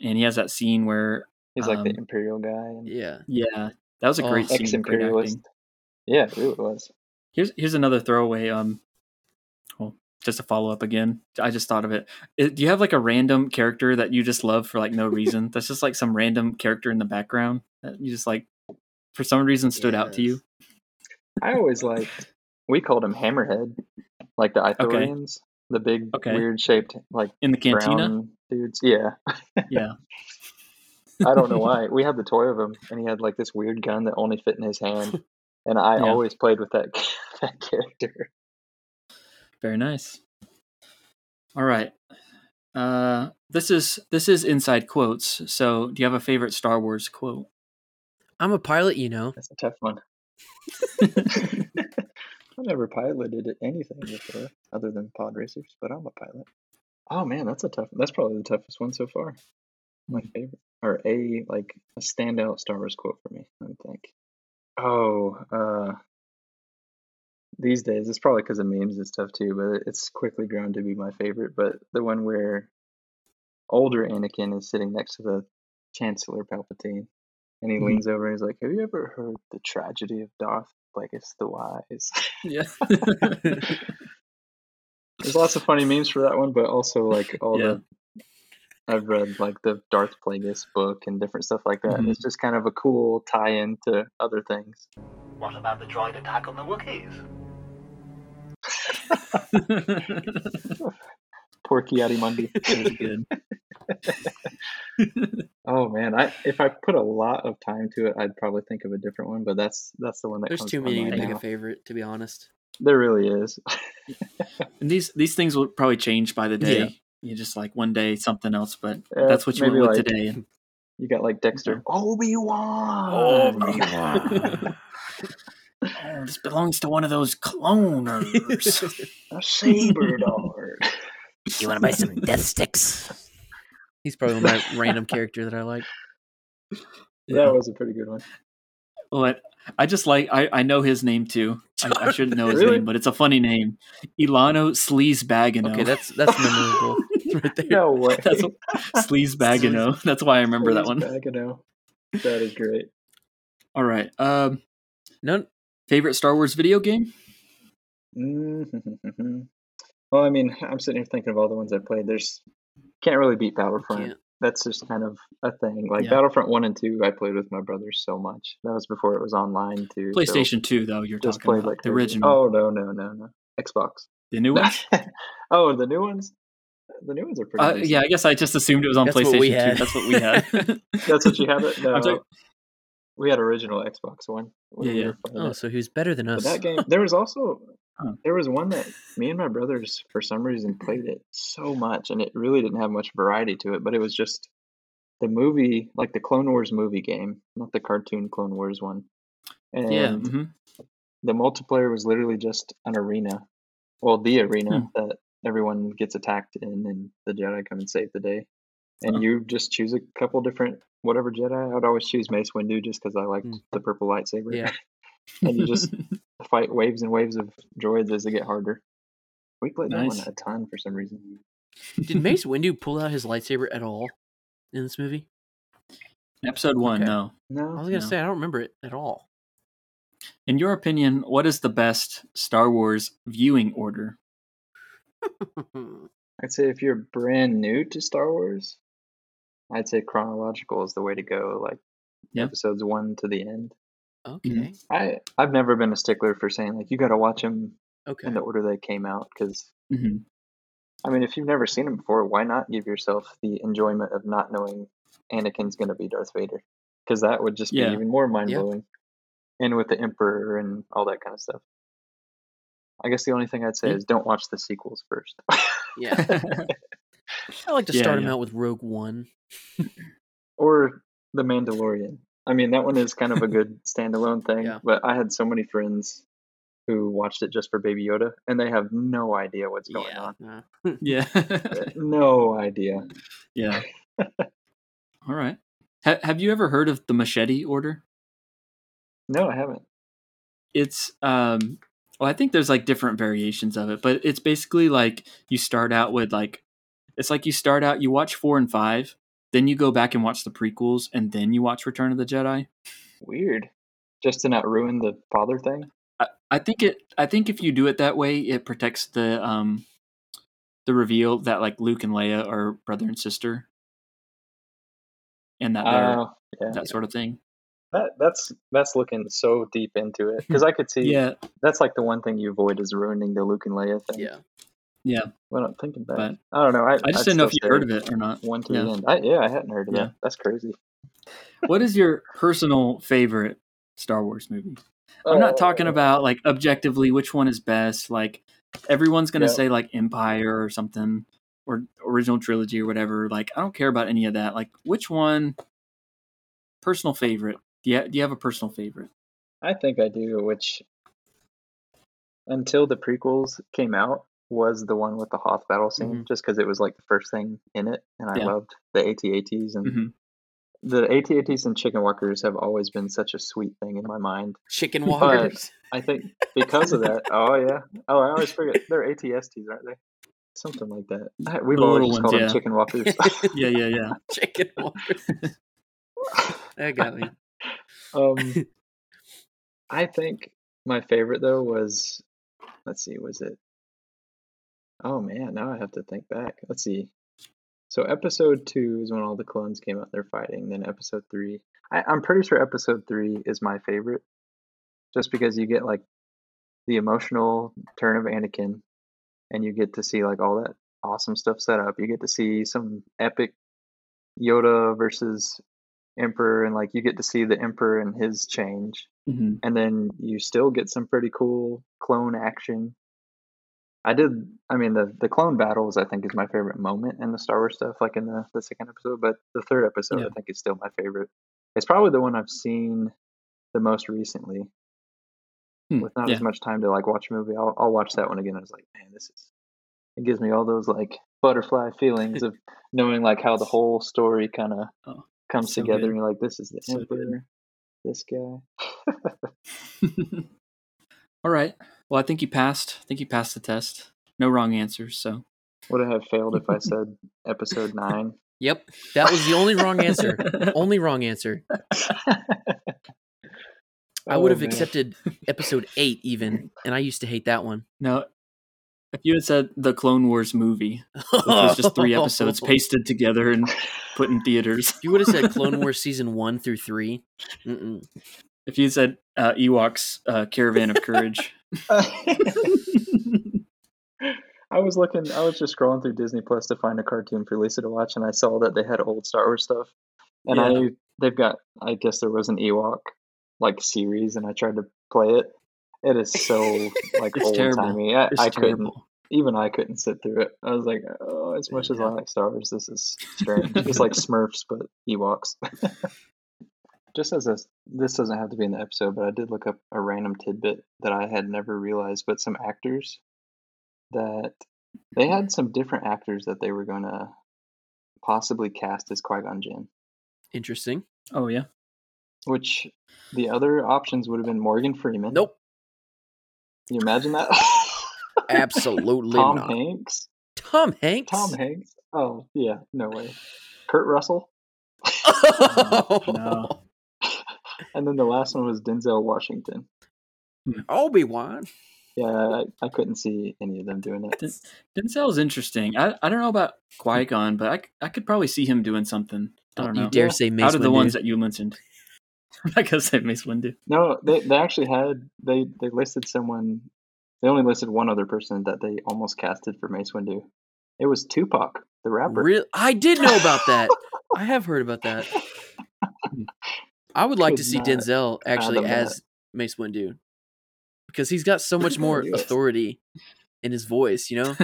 and he has that scene where He's like the um, imperial guy. And yeah yeah, that was a Oh, great scene, ex-imperialist. acting. Yeah, it was. Here's here's another throwaway. Um, well, just a follow up again. I just thought of it. Do you have like a random character that you just love for like no reason? That's just like some random character in the background that you just like for some reason stood out to you. I always liked. We called him Hammerhead, like the Ithorians, the big Okay. weird shaped like In the cantina? dudes. Yeah, Yeah. I don't know why. We had the toy of him, and he had like this weird gun that only fit in his hand, and I Yeah. always played with that that character. Very nice. All right. Uh, this is this is inside quotes. So, do you have a favorite Star Wars quote? I'm a pilot, you know. That's a tough one. I never piloted anything before other than pod racers, but I'm a pilot. Oh man, that's a tough. That's probably the toughest one so far. My favorite, or a like a standout Star Wars quote for me. I think. Oh, uh, these days it's probably because of memes and stuff too, but it's quickly grown to be my favorite. But the one where older Anakin is sitting next to the Chancellor Palpatine, and he Mhm. leans over and he's like, "Have you ever heard the tragedy of Darth Plagueis the Wise?" Yeah. There's lots of funny memes for that one, but also like all Yeah. the I've read like the Darth Plagueis book and different stuff like that. And Mhm. it's just kind of a cool tie-in to other things. What about the droid attack on the Wookiees? Poor Ki-Adi-Mundi. That was good. oh man, I if I put a lot of time to it, I'd probably think of a different one. But that's that's the one that There's comes too to many to mind make now. a favorite, to be honest. There really is. And these these things will probably change by the day. Yeah. You just like one day something else, but Yeah, that's what you maybe went with like- today. And You got like Dexter. Obi Wan. oh, this belongs to one of those cloners. A saber dart. You want to buy some death sticks? He's probably my random character that I like. That was a pretty good one. What? I just like I, I know his name too. I, I shouldn't know his Really? name, but it's a funny name. Ilano Sleazebaggano. Okay, that's that's memorable right there. No way. That's Sleazebaggano. That's why I remember that one. Bagano. That is great. All right. Um, None. favorite Star Wars video game? Mm-hmm. Well, I mean, I'm sitting here thinking of all the ones I played. There's can't really beat Battlefront. That's just kind of a thing. Like Yeah. Battlefront one and two, I played with my brothers so much. That was before it was online too. so PlayStation Two, though. You're just talking played about like the original, Oh no no no no Xbox. the new ones. oh, the new ones. The new ones are pretty. Uh, decent. yeah, I guess I just assumed it was on That's what PlayStation we Two. That's what we had. That's what you had. It? No, I'm talking- we had original Xbox one. when Yeah, we yeah. were playing Oh, so he was better than But us. that game, there was also Huh. there was one that me and my brothers for some reason played it so much, and it really didn't have much variety to it. But it was just the movie, like the Clone Wars movie game, not the cartoon Clone Wars one. And yeah. Mm-hmm. the multiplayer was literally just an arena, well, the arena that everyone gets attacked in, and the Jedi come and save the day. And Huh. you just choose a couple different whatever Jedi. I would always choose Mace Windu just because I liked Mm. the purple lightsaber. Yeah. and you just fight waves and waves of droids as they get harder. We played that one a ton for some reason. Did Mace Windu pull out his lightsaber at all in this movie? Episode one. Okay. No. No, I was gonna No. say I don't remember it at all. In your opinion, what is the best Star Wars viewing order? I'd say if you're brand new to Star Wars, I'd say chronological is the way to go. Like Yeah. episodes one to the end. Okay. I I've never been a stickler for saying like you got to watch them Okay. in the order they came out because hmm I mean if you've never seen them before, why not give yourself the enjoyment of not knowing Anakin's going to be Darth Vader? Because that would just Yeah. be even more mind blowing. And with the Emperor and all that kind of stuff. I guess the only thing I'd say Yeah. is don't watch the sequels first. Yeah. I like to Yeah, start him yeah. out with Rogue One. or The Mandalorian. I mean, that one is kind of a good standalone thing, Yeah. but I had so many friends who watched it just for Baby Yoda, and they have no idea what's going yeah. on. Uh, Yeah. No idea. yeah. All right. Ha- have you ever heard of the machete order? No, I haven't. It's um well I think there's like different variations of it, but it's basically like you start out with like it's like you start out you watch 4 and 5, then you go back and watch the prequels and then you watch Return of the Jedi. Weird. Just to not ruin the father thing. I, I think it I think if you do it that way, it protects the um the reveal that like Luke and Leia are brother and sister. And that they're Oh, yeah. that sort of thing. That that's that's looking so deep into it because I could see. Yeah. That's like the one thing you avoid is ruining the Luke and Leia thing. yeah. Yeah. Well, I'm thinking back. But I don't know. I, I just I'd didn't know if you heard of it or not. One to Yeah. the end. I, yeah, I hadn't heard of Yeah. that. That's crazy. what is your personal favorite Star Wars movie? I'm not talking Uh, about like objectively which one is best. Like everyone's gonna Yeah. say like Empire or something or original trilogy or whatever. Like I don't care about any of that. Like which one? Personal favorite. Do you, do you have a personal favorite? I think I do, which until the prequels came out was the one with the Hoth battle scene, Mhm. just because it was like the first thing in it, and I Yeah. loved the AT-ATs and Mhm. the AT-ATs and chicken walkers have always been such a sweet thing in my mind. Chicken But walkers. I think because of that, oh yeah, oh I always forget they're ATSTs, aren't they? Something like that. We've The always ones, called yeah. them chicken walkers. Yeah, yeah, yeah. Chicken walkers. that got me. Um, I think my favorite though was, let's see, was it? Oh man, now I have to think back. Let's see. So episode two is when all the clones came out. They're fighting. Then episode three, I, I'm pretty sure episode three is my favorite, just because you get like the emotional turn of Anakin, and you get to see like all that awesome stuff set up. You get to see some epic Yoda versus Emperor, and like you get to see the Emperor and his change, hmm and then you still get some pretty cool clone action. I did. I mean, the the clone battles I think is my favorite moment in the Star Wars stuff, like in the the second episode. But the third episode Yeah. I think is still my favorite. It's probably the one I've seen the most recently, Hmm, with not yeah. as much time to like watch a movie. I'll I'll watch that one again. I was like, man, this is. It gives me all those like butterfly feelings of knowing like how the whole story kind of Oh, comes so together, good. and you're like, this is the So good. Emperor, this guy. All right. Well, I think you passed. I think you passed the test. No wrong answers. So Would it have failed if I said episode nine? Yep, that was the only wrong answer. only wrong answer. I would Oh, have accepted episode eight even, and I used to hate that one. no. If you had said the Clone Wars movie, which was just three episodes pasted together and put in theaters. If you would have said Clone Wars season one through three, mm-mm. If you said uh, Ewoks uh, Caravan of Courage, I was looking. I was just scrolling through Disney Plus to find a cartoon for Lisa to watch, and I saw that they had old Star Wars stuff. And Yeah. I they've got. I guess there was an Ewok like series, and I tried to play it. It is so like old timey. I, I couldn't. Even I couldn't sit through it. I was like, oh, as much as I like Star Wars, this is strange. it's like Smurfs, but Ewoks. Just as a, this doesn't have to be in the episode, but I did look up a random tidbit that I had never realized. But some actors that they had some different actors that they were going to possibly cast as Qui Gon Jinn, interesting. oh yeah, which the other options would have been Morgan Freeman. Nope, Can you imagine that? absolutely Tom not. Hanks. Tom Hanks. Tom Hanks. Oh yeah, no way. Kurt Russell. no. And then the last one was Denzel Washington. Hmm. Obi Wan. Yeah, I, I couldn't see any of them doing it. Den- Denzel's interesting. I, I don't know about hmm. Qui Gon, but I, I could probably see him doing something. I uh, don't You know. dare say Mace Out of the Windu. ones that you mentioned, I'm not gonna say Mace Windu. No, they they actually had they they listed someone. They only listed one other person that they almost casted for Mace Windu. It was Tupac, the rapper. Real, I did know about that. I have heard about that. I would like to see Denzel actually fathom that. as Mace Windu because he's got so much more Yes. authority in his voice. You know,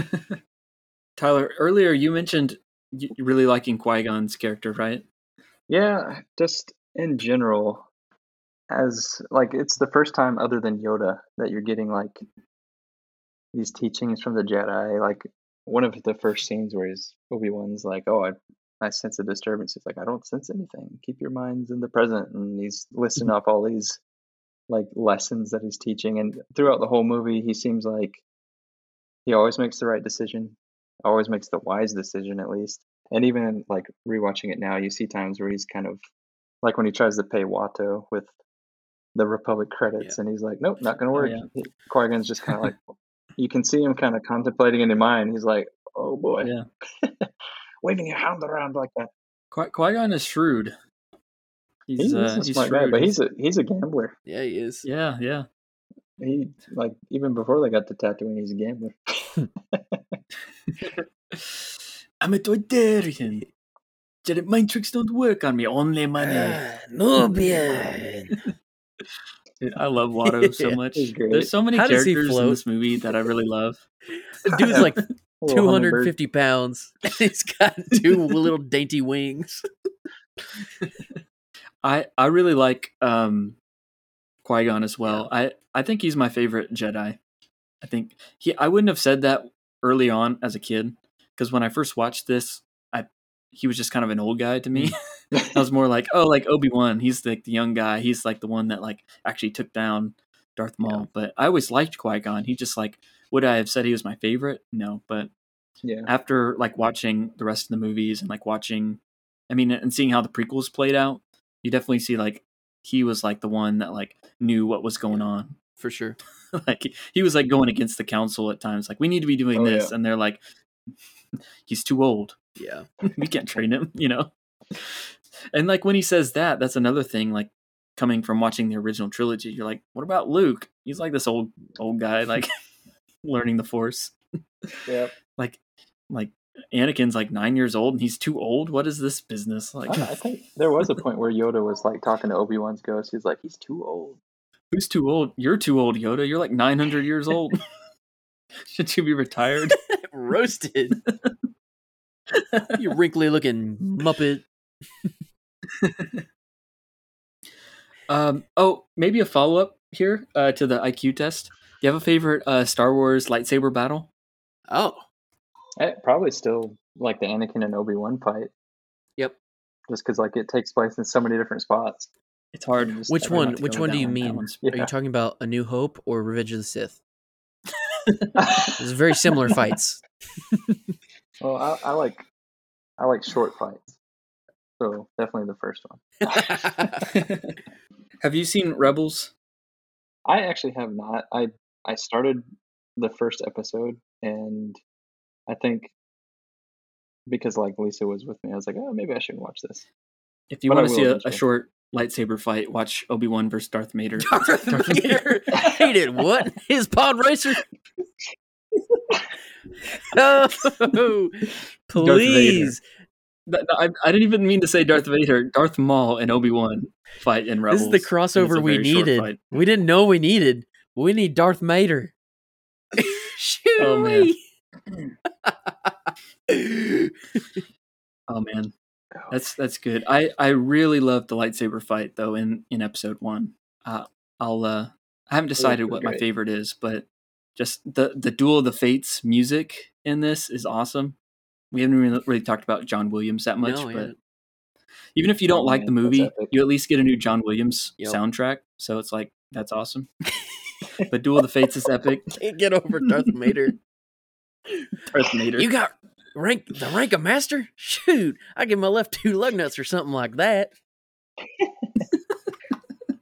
Tyler, earlier you mentioned you you really liking Qui Gon's character, right? Yeah, just in general, as like it's the first time other than Yoda that you're getting like these teachings from the Jedi. Like one of the first scenes where he's Obi Wan's like, "Oh, I I sense a disturbance." He's like, "I don't sense anything. Keep your minds in the present." And he's listing mm-hmm. off all these like lessons that he's teaching, and throughout the whole movie, he seems like he always makes the right decision, always makes the wise decision at least. And even like rewatching it now, you see times where he's kind of like when he tries to pay Watto with the Republic credits, and he's like, "Nope, not gonna oh, work." yeah. Qui Gon's just kind of like, you can see him kind of contemplating in his mind. He's like, "Oh boy, Yeah. waving your hand around like that." Qui Gon is shrewd. He's, He's, uh, a he's smart guy, but he's a he's a gambler. yeah, he is. yeah, yeah. He like even before they got the Tatooine, he's a gambler. I'm a Toydarian. Jedi mind tricks don't work on me. Only money. Nubian. Dude, I love Watto so much. he's. There's so many How characters in this movie that I really love. Dude's like Little two hummingbird. hundred fifty pounds. He's got two little dainty wings. I I really like um Qui Gon as well. I I think he's my favorite Jedi. I think he. I wouldn't have said that early on as a kid because when I first watched this, I he was just kind of an old guy to me. I was more like, oh, like Obi Wan. He's like the young guy. He's like the one that like actually took down Darth Maul. But I always liked Qui Gon. He just like would I have said he was my favorite? No, but Yeah, after like watching the rest of the movies and like watching i mean and seeing how the prequels played out you definitely see like he was like the one that like knew what was going on For sure. like he- was like going against the council at times like we need to be doing Oh, this yeah. and they're like he's too old Yeah. we can't train him you know and like when he says that that's another thing like coming from watching the original trilogy you're like what about luke he's like this old old guy like learning the force yeah. like like Anakin's like nine years old and he's too old. What is this business? Like, don't know, I think there was a point where Yoda was like talking to Obi Wan's ghost. He's like, "He's too old." who's too old? You're too old, Yoda. You're like nine hundred years old. Should you be retired? Roasted. you wrinkly looking muppet. um. Oh, maybe a follow up here uh, to the IQ test. Do you have a favorite uh, Star Wars lightsaber battle? Oh. Eh, probably still like the Anakin and Obi Wan fight, Yep. just because like it takes place in so many different spots. It's hard. Which one? to Which one do you That mean? one's- Are you talking about A New Hope or Revenge of the Sith? It's very similar fights. Well, I, I like I like short fights, so definitely the first one. Have you seen Rebels? I actually have not. I I started the first episode, and I think because like Lisa was with me, I was like, oh, maybe I shouldn't watch this. If you But want to see a, a short lightsaber fight, watch Obi Wan versus Darth Vader. Darth Vader. he did what? His pod racer? oh, please. Th- th- I, I didn't even mean to say Darth Vader. Darth Maul and Obi Wan fight in Rebels. This is the crossover we needed. We didn't know we needed. We need Darth Mater. Oh man. Oh man, that's that's good. I I really loved the lightsaber fight though in in episode one. Uh, I'll uh I haven't decided was what my favorite is, but just the the Duel of the Fates music in this is awesome. We haven't really, really talked about John Williams that much, No, but even if you don't Oh, like man, the movie, you at least get a new John Williams Yep. soundtrack. So it's like that's awesome. but Duel of the Fates is epic. Can't get over Darth Mater. Darth Vader. You got rank the rank of master? Shoot, I give my left two lug nuts or something like that.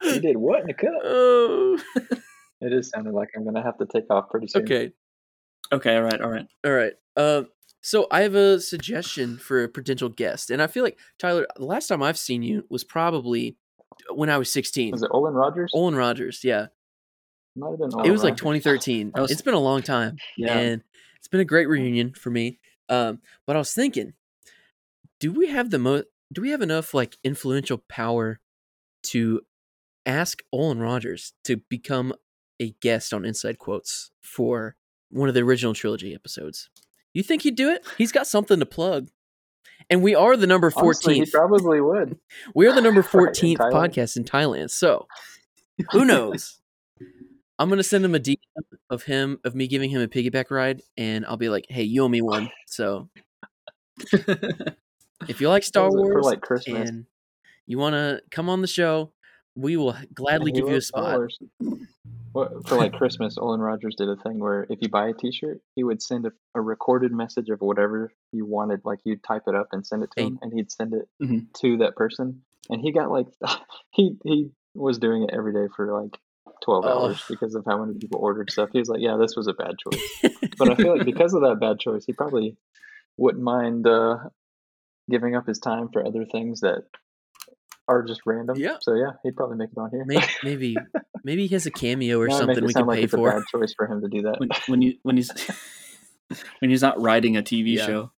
You did what in the cup? Oh, It is sounding like I'm gonna have to take off pretty soon. okay. okay, all right, all right. All right. Um, so I have a suggestion for a potential guest, and I feel like Tyler. The last time I've seen you was probably when I was sixteen. Was it Olan Rogers? Olan Rogers, yeah. Might have been. it Olan was like 2013. Was... It's been a long time, Yeah. and it's been a great reunion for me. Um, but I was thinking, do we have the mo? Do we have enough like influential power to ask Olan Rogers to become a guest on Inside Quotes for one of the original trilogy episodes? You think he'd do it? He's got something to plug. And we are the number 14th. Honestly, he probably would. We are the number Right, in podcast in Thailand. So, who knows? I'm going to send him a DM of him, of me giving him a piggyback ride, and I'll be like, hey, you owe me one. So, if you like Star Wars for, like, Christmas? and you want to come on the show, we will gladly give you a spot. What, for like Christmas, Olan Rogers did a thing where if you buy a T-shirt, he would send a, a recorded message of whatever you wanted. Like you'd type it up and send it to Hey. him, and he'd send it Mhm. to that person. And he got like he he was doing it every day for like twelve Oh. hours because of how many people ordered stuff. He was like, "Yeah, this was a bad choice," but I feel like because of that bad choice, he probably wouldn't mind uh, giving up his time for other things that are just random. Yeah. So yeah, he'd probably make it on here. Maybe, maybe, maybe he has a cameo or Now something we can like pay it's for. a bad choice for him to do that. when when you when he's when he's not writing a TV Yeah. show.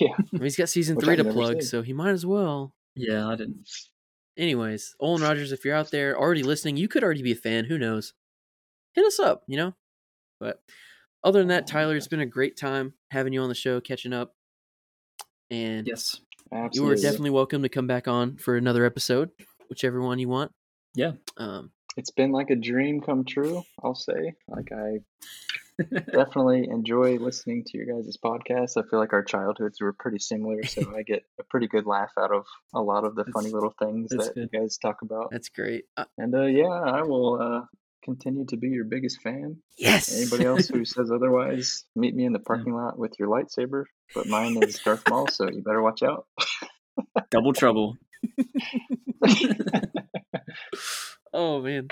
yeah. I mean, he's got season Which three I've to plug, seen. so he might as well. Yeah, I didn't. Anyways, Olan Rogers, if you're out there already listening, you could already be a fan. Who knows? Hit us up, you know? But other than that, Tyler, it's been a great time having you on the show, catching up. And Yes. you are definitely welcome to come back on for another episode, whichever one you want. Yeah. Um, It's been like a dream come true, I'll say. Like I definitely enjoy listening to your guys' podcast. I feel like our childhoods were pretty similar, so I get a pretty good laugh out of a lot of the funny little things that good. you guys talk about. that's great. Uh, And uh, yeah, I will uh, continue to be your biggest fan. yes. Anybody else who says otherwise, meet me in the parking lot with your lightsaber. But mine is Darth Maul, so you better watch out. Double trouble. Oh man.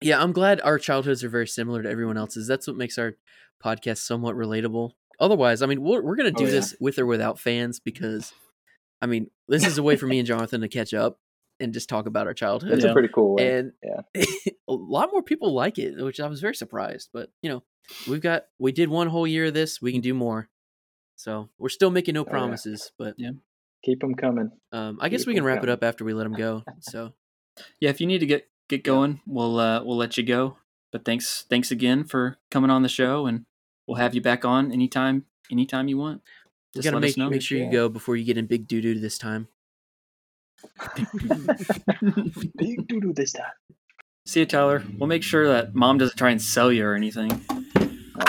Yeah, I'm glad our childhoods are very similar to everyone else's. That's what makes our podcast somewhat relatable. Otherwise, I mean, we're, we're going to do Oh, yeah. this with or without fans because, I mean, this is a way for me and Jonathan to catch up and just talk about our childhood. It's a pretty cool way. And yeah. a lot more people like it, which I was very surprised. But you know, we've got we did one whole year of this. We can do more. So we're still making no Oh, yeah. promises, but Yeah. Keep them coming. um, I guess we can wrap it up after we let them go. So Yeah, if you need to get get going, we'll uh, we'll let you go. But thanks thanks again for coming on the show, and we'll have you back on anytime anytime you want. we Just gotta let make us know. make sure you go before you get in big doo doo this time. Big doo doo this time. See you, Tyler. We'll make sure that mom doesn't try and sell you or anything.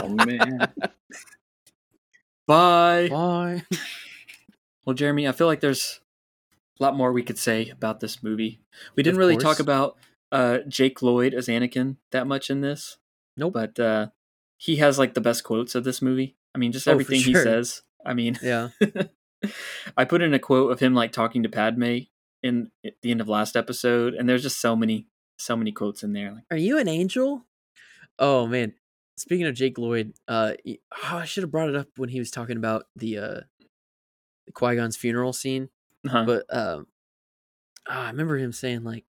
Oh man. Bye. Bye. Well, Jeremy, I feel like there's a lot more we could say about this movie. We didn't Of really course. talk about uh, Jake Lloyd as Anakin that much in this. Nope. But uh, he has like the best quotes of this movie. I mean, just Oh, everything he says. I mean, Yeah. I put in a quote of him like talking to Padme in the end of last episode, and there's just so many, so many quotes in there. Like, Are you an angel? Oh man. Speaking of Jake Lloyd, uh oh, I should have brought it up when he was talking about the uh Qui Gon's funeral scene. Uh But um ah, I remember him saying like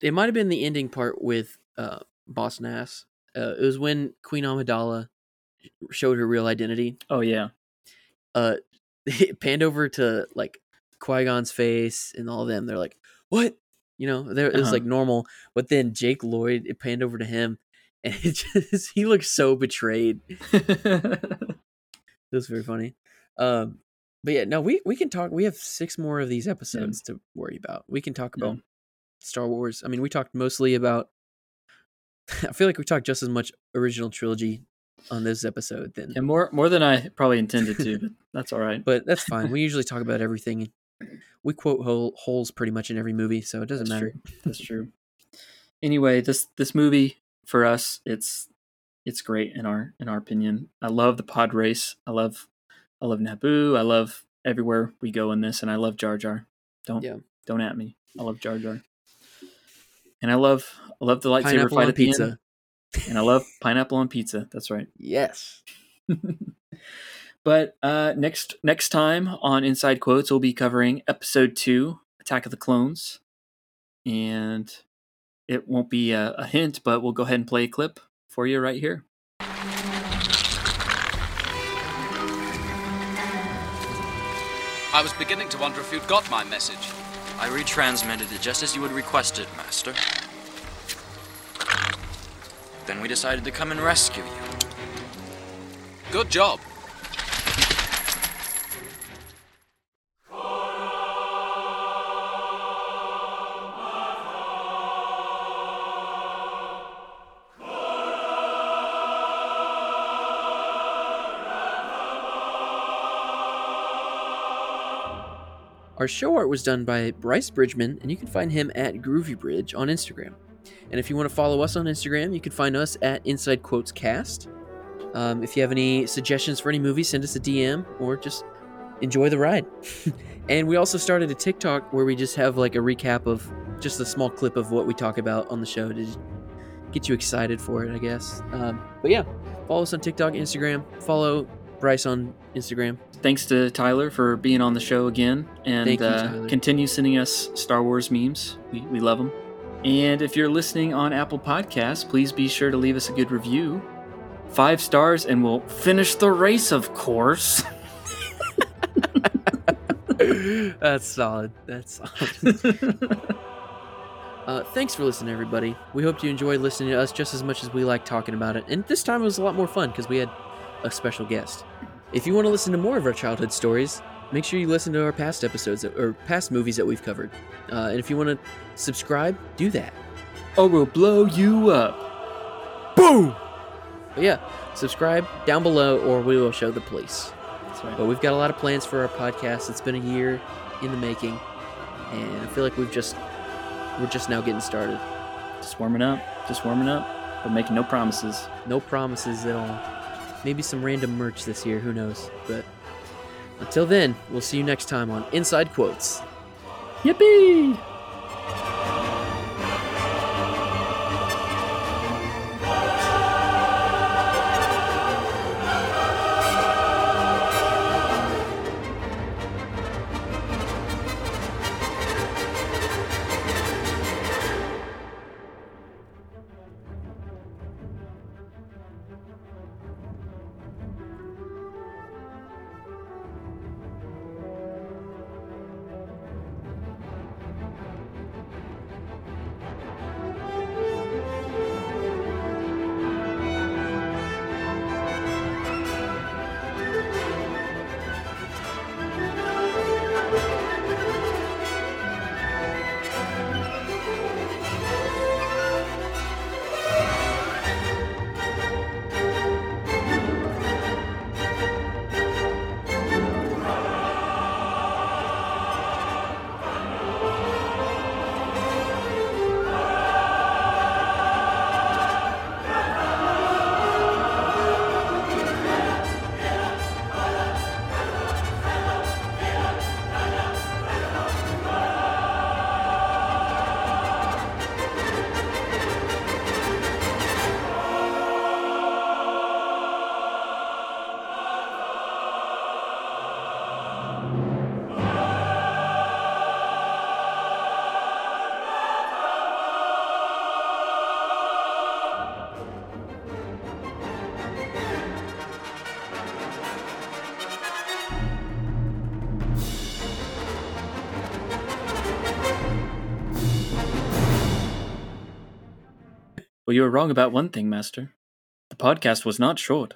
it might have been the ending part with uh Boss Nass. Uh, it was when Queen Amidala showed her real identity. oh yeah, Uh it panned over to like Qui Gon's face and all of them. They're like, "What?" You know, there it was Uh-huh. like normal. But then Jake Lloyd, it panned over to him, and it just he looked so betrayed. It was very funny. Um, but yeah, no, we we can talk. We have six more of these episodes to worry about. We can talk Yeah. about Star Wars. I mean, we talked mostly about. I feel like we talked just as much original trilogy on this episode than, and more more than I probably intended to, but that's all right. but that's fine. We usually talk about everything. We quote hole, holes pretty much in every movie, so it doesn't That's matter. true. That's true. Anyway, this this movie for us, it's it's great in our in our opinion. I love the pod race. I love I love Naboo. I love everywhere we go in this, and I love Jar Jar. Don't Yeah. don't at me. I love Jar Jar, and I love I love the lightsaber Pineapple fight at the pizza. end, and I love pineapple on pizza. That's right. Yes. But uh, next next time on Inside Quotes, we'll be covering episode two, Attack of the Clones, and it won't be a, a hint, but we'll go ahead and play a clip for you right here. I was beginning to wonder if you'd got my message. I retransmitted it just as you had requested, Master. Then we decided to come and rescue you. Good job. Our show art was done by Bryce Bridgman, and you can find him at Groovy Bridge on Instagram. And if you want to follow us on Instagram, you can find us at Inside Quotes Cast. Um, if you have any suggestions for any movies, send us a DM or just enjoy the ride. and we also started a TikTok where we just have like a recap of just a small clip of what we talk about on the show to get you excited for it, I guess. Um, but yeah, follow us on TikTok, Instagram. Follow Bryce on Instagram. Thanks to Tyler for being on the show again, and you, uh, continue sending us Star Wars memes. We, we love them. And if you're listening on Apple Podcasts, please be sure to leave us a good review. Five stars, and we'll finish the race, of course. That's solid. That's solid. uh, thanks for listening, everybody. We hope you enjoyed listening to us just as much as we like talking about it. And this time it was a lot more fun because we had a special guest. If you want to listen to more of our childhood stories, make sure you listen to our past episodes or past movies that we've covered. Uh, and if you want to subscribe, do that. Or we'll blow you up. Boom! But yeah, subscribe down below or we will show the police. That's right. But we've got a lot of plans for our podcast. It's been a year in the making, and I feel like we've just we're just now getting started. Just warming up. Just warming up. But making no promises. No promises at all. Maybe some random merch this year, who knows? But until then, we'll see you next time on Inside Quotes. Yippee! You were wrong about one thing, Master. The podcast was not short.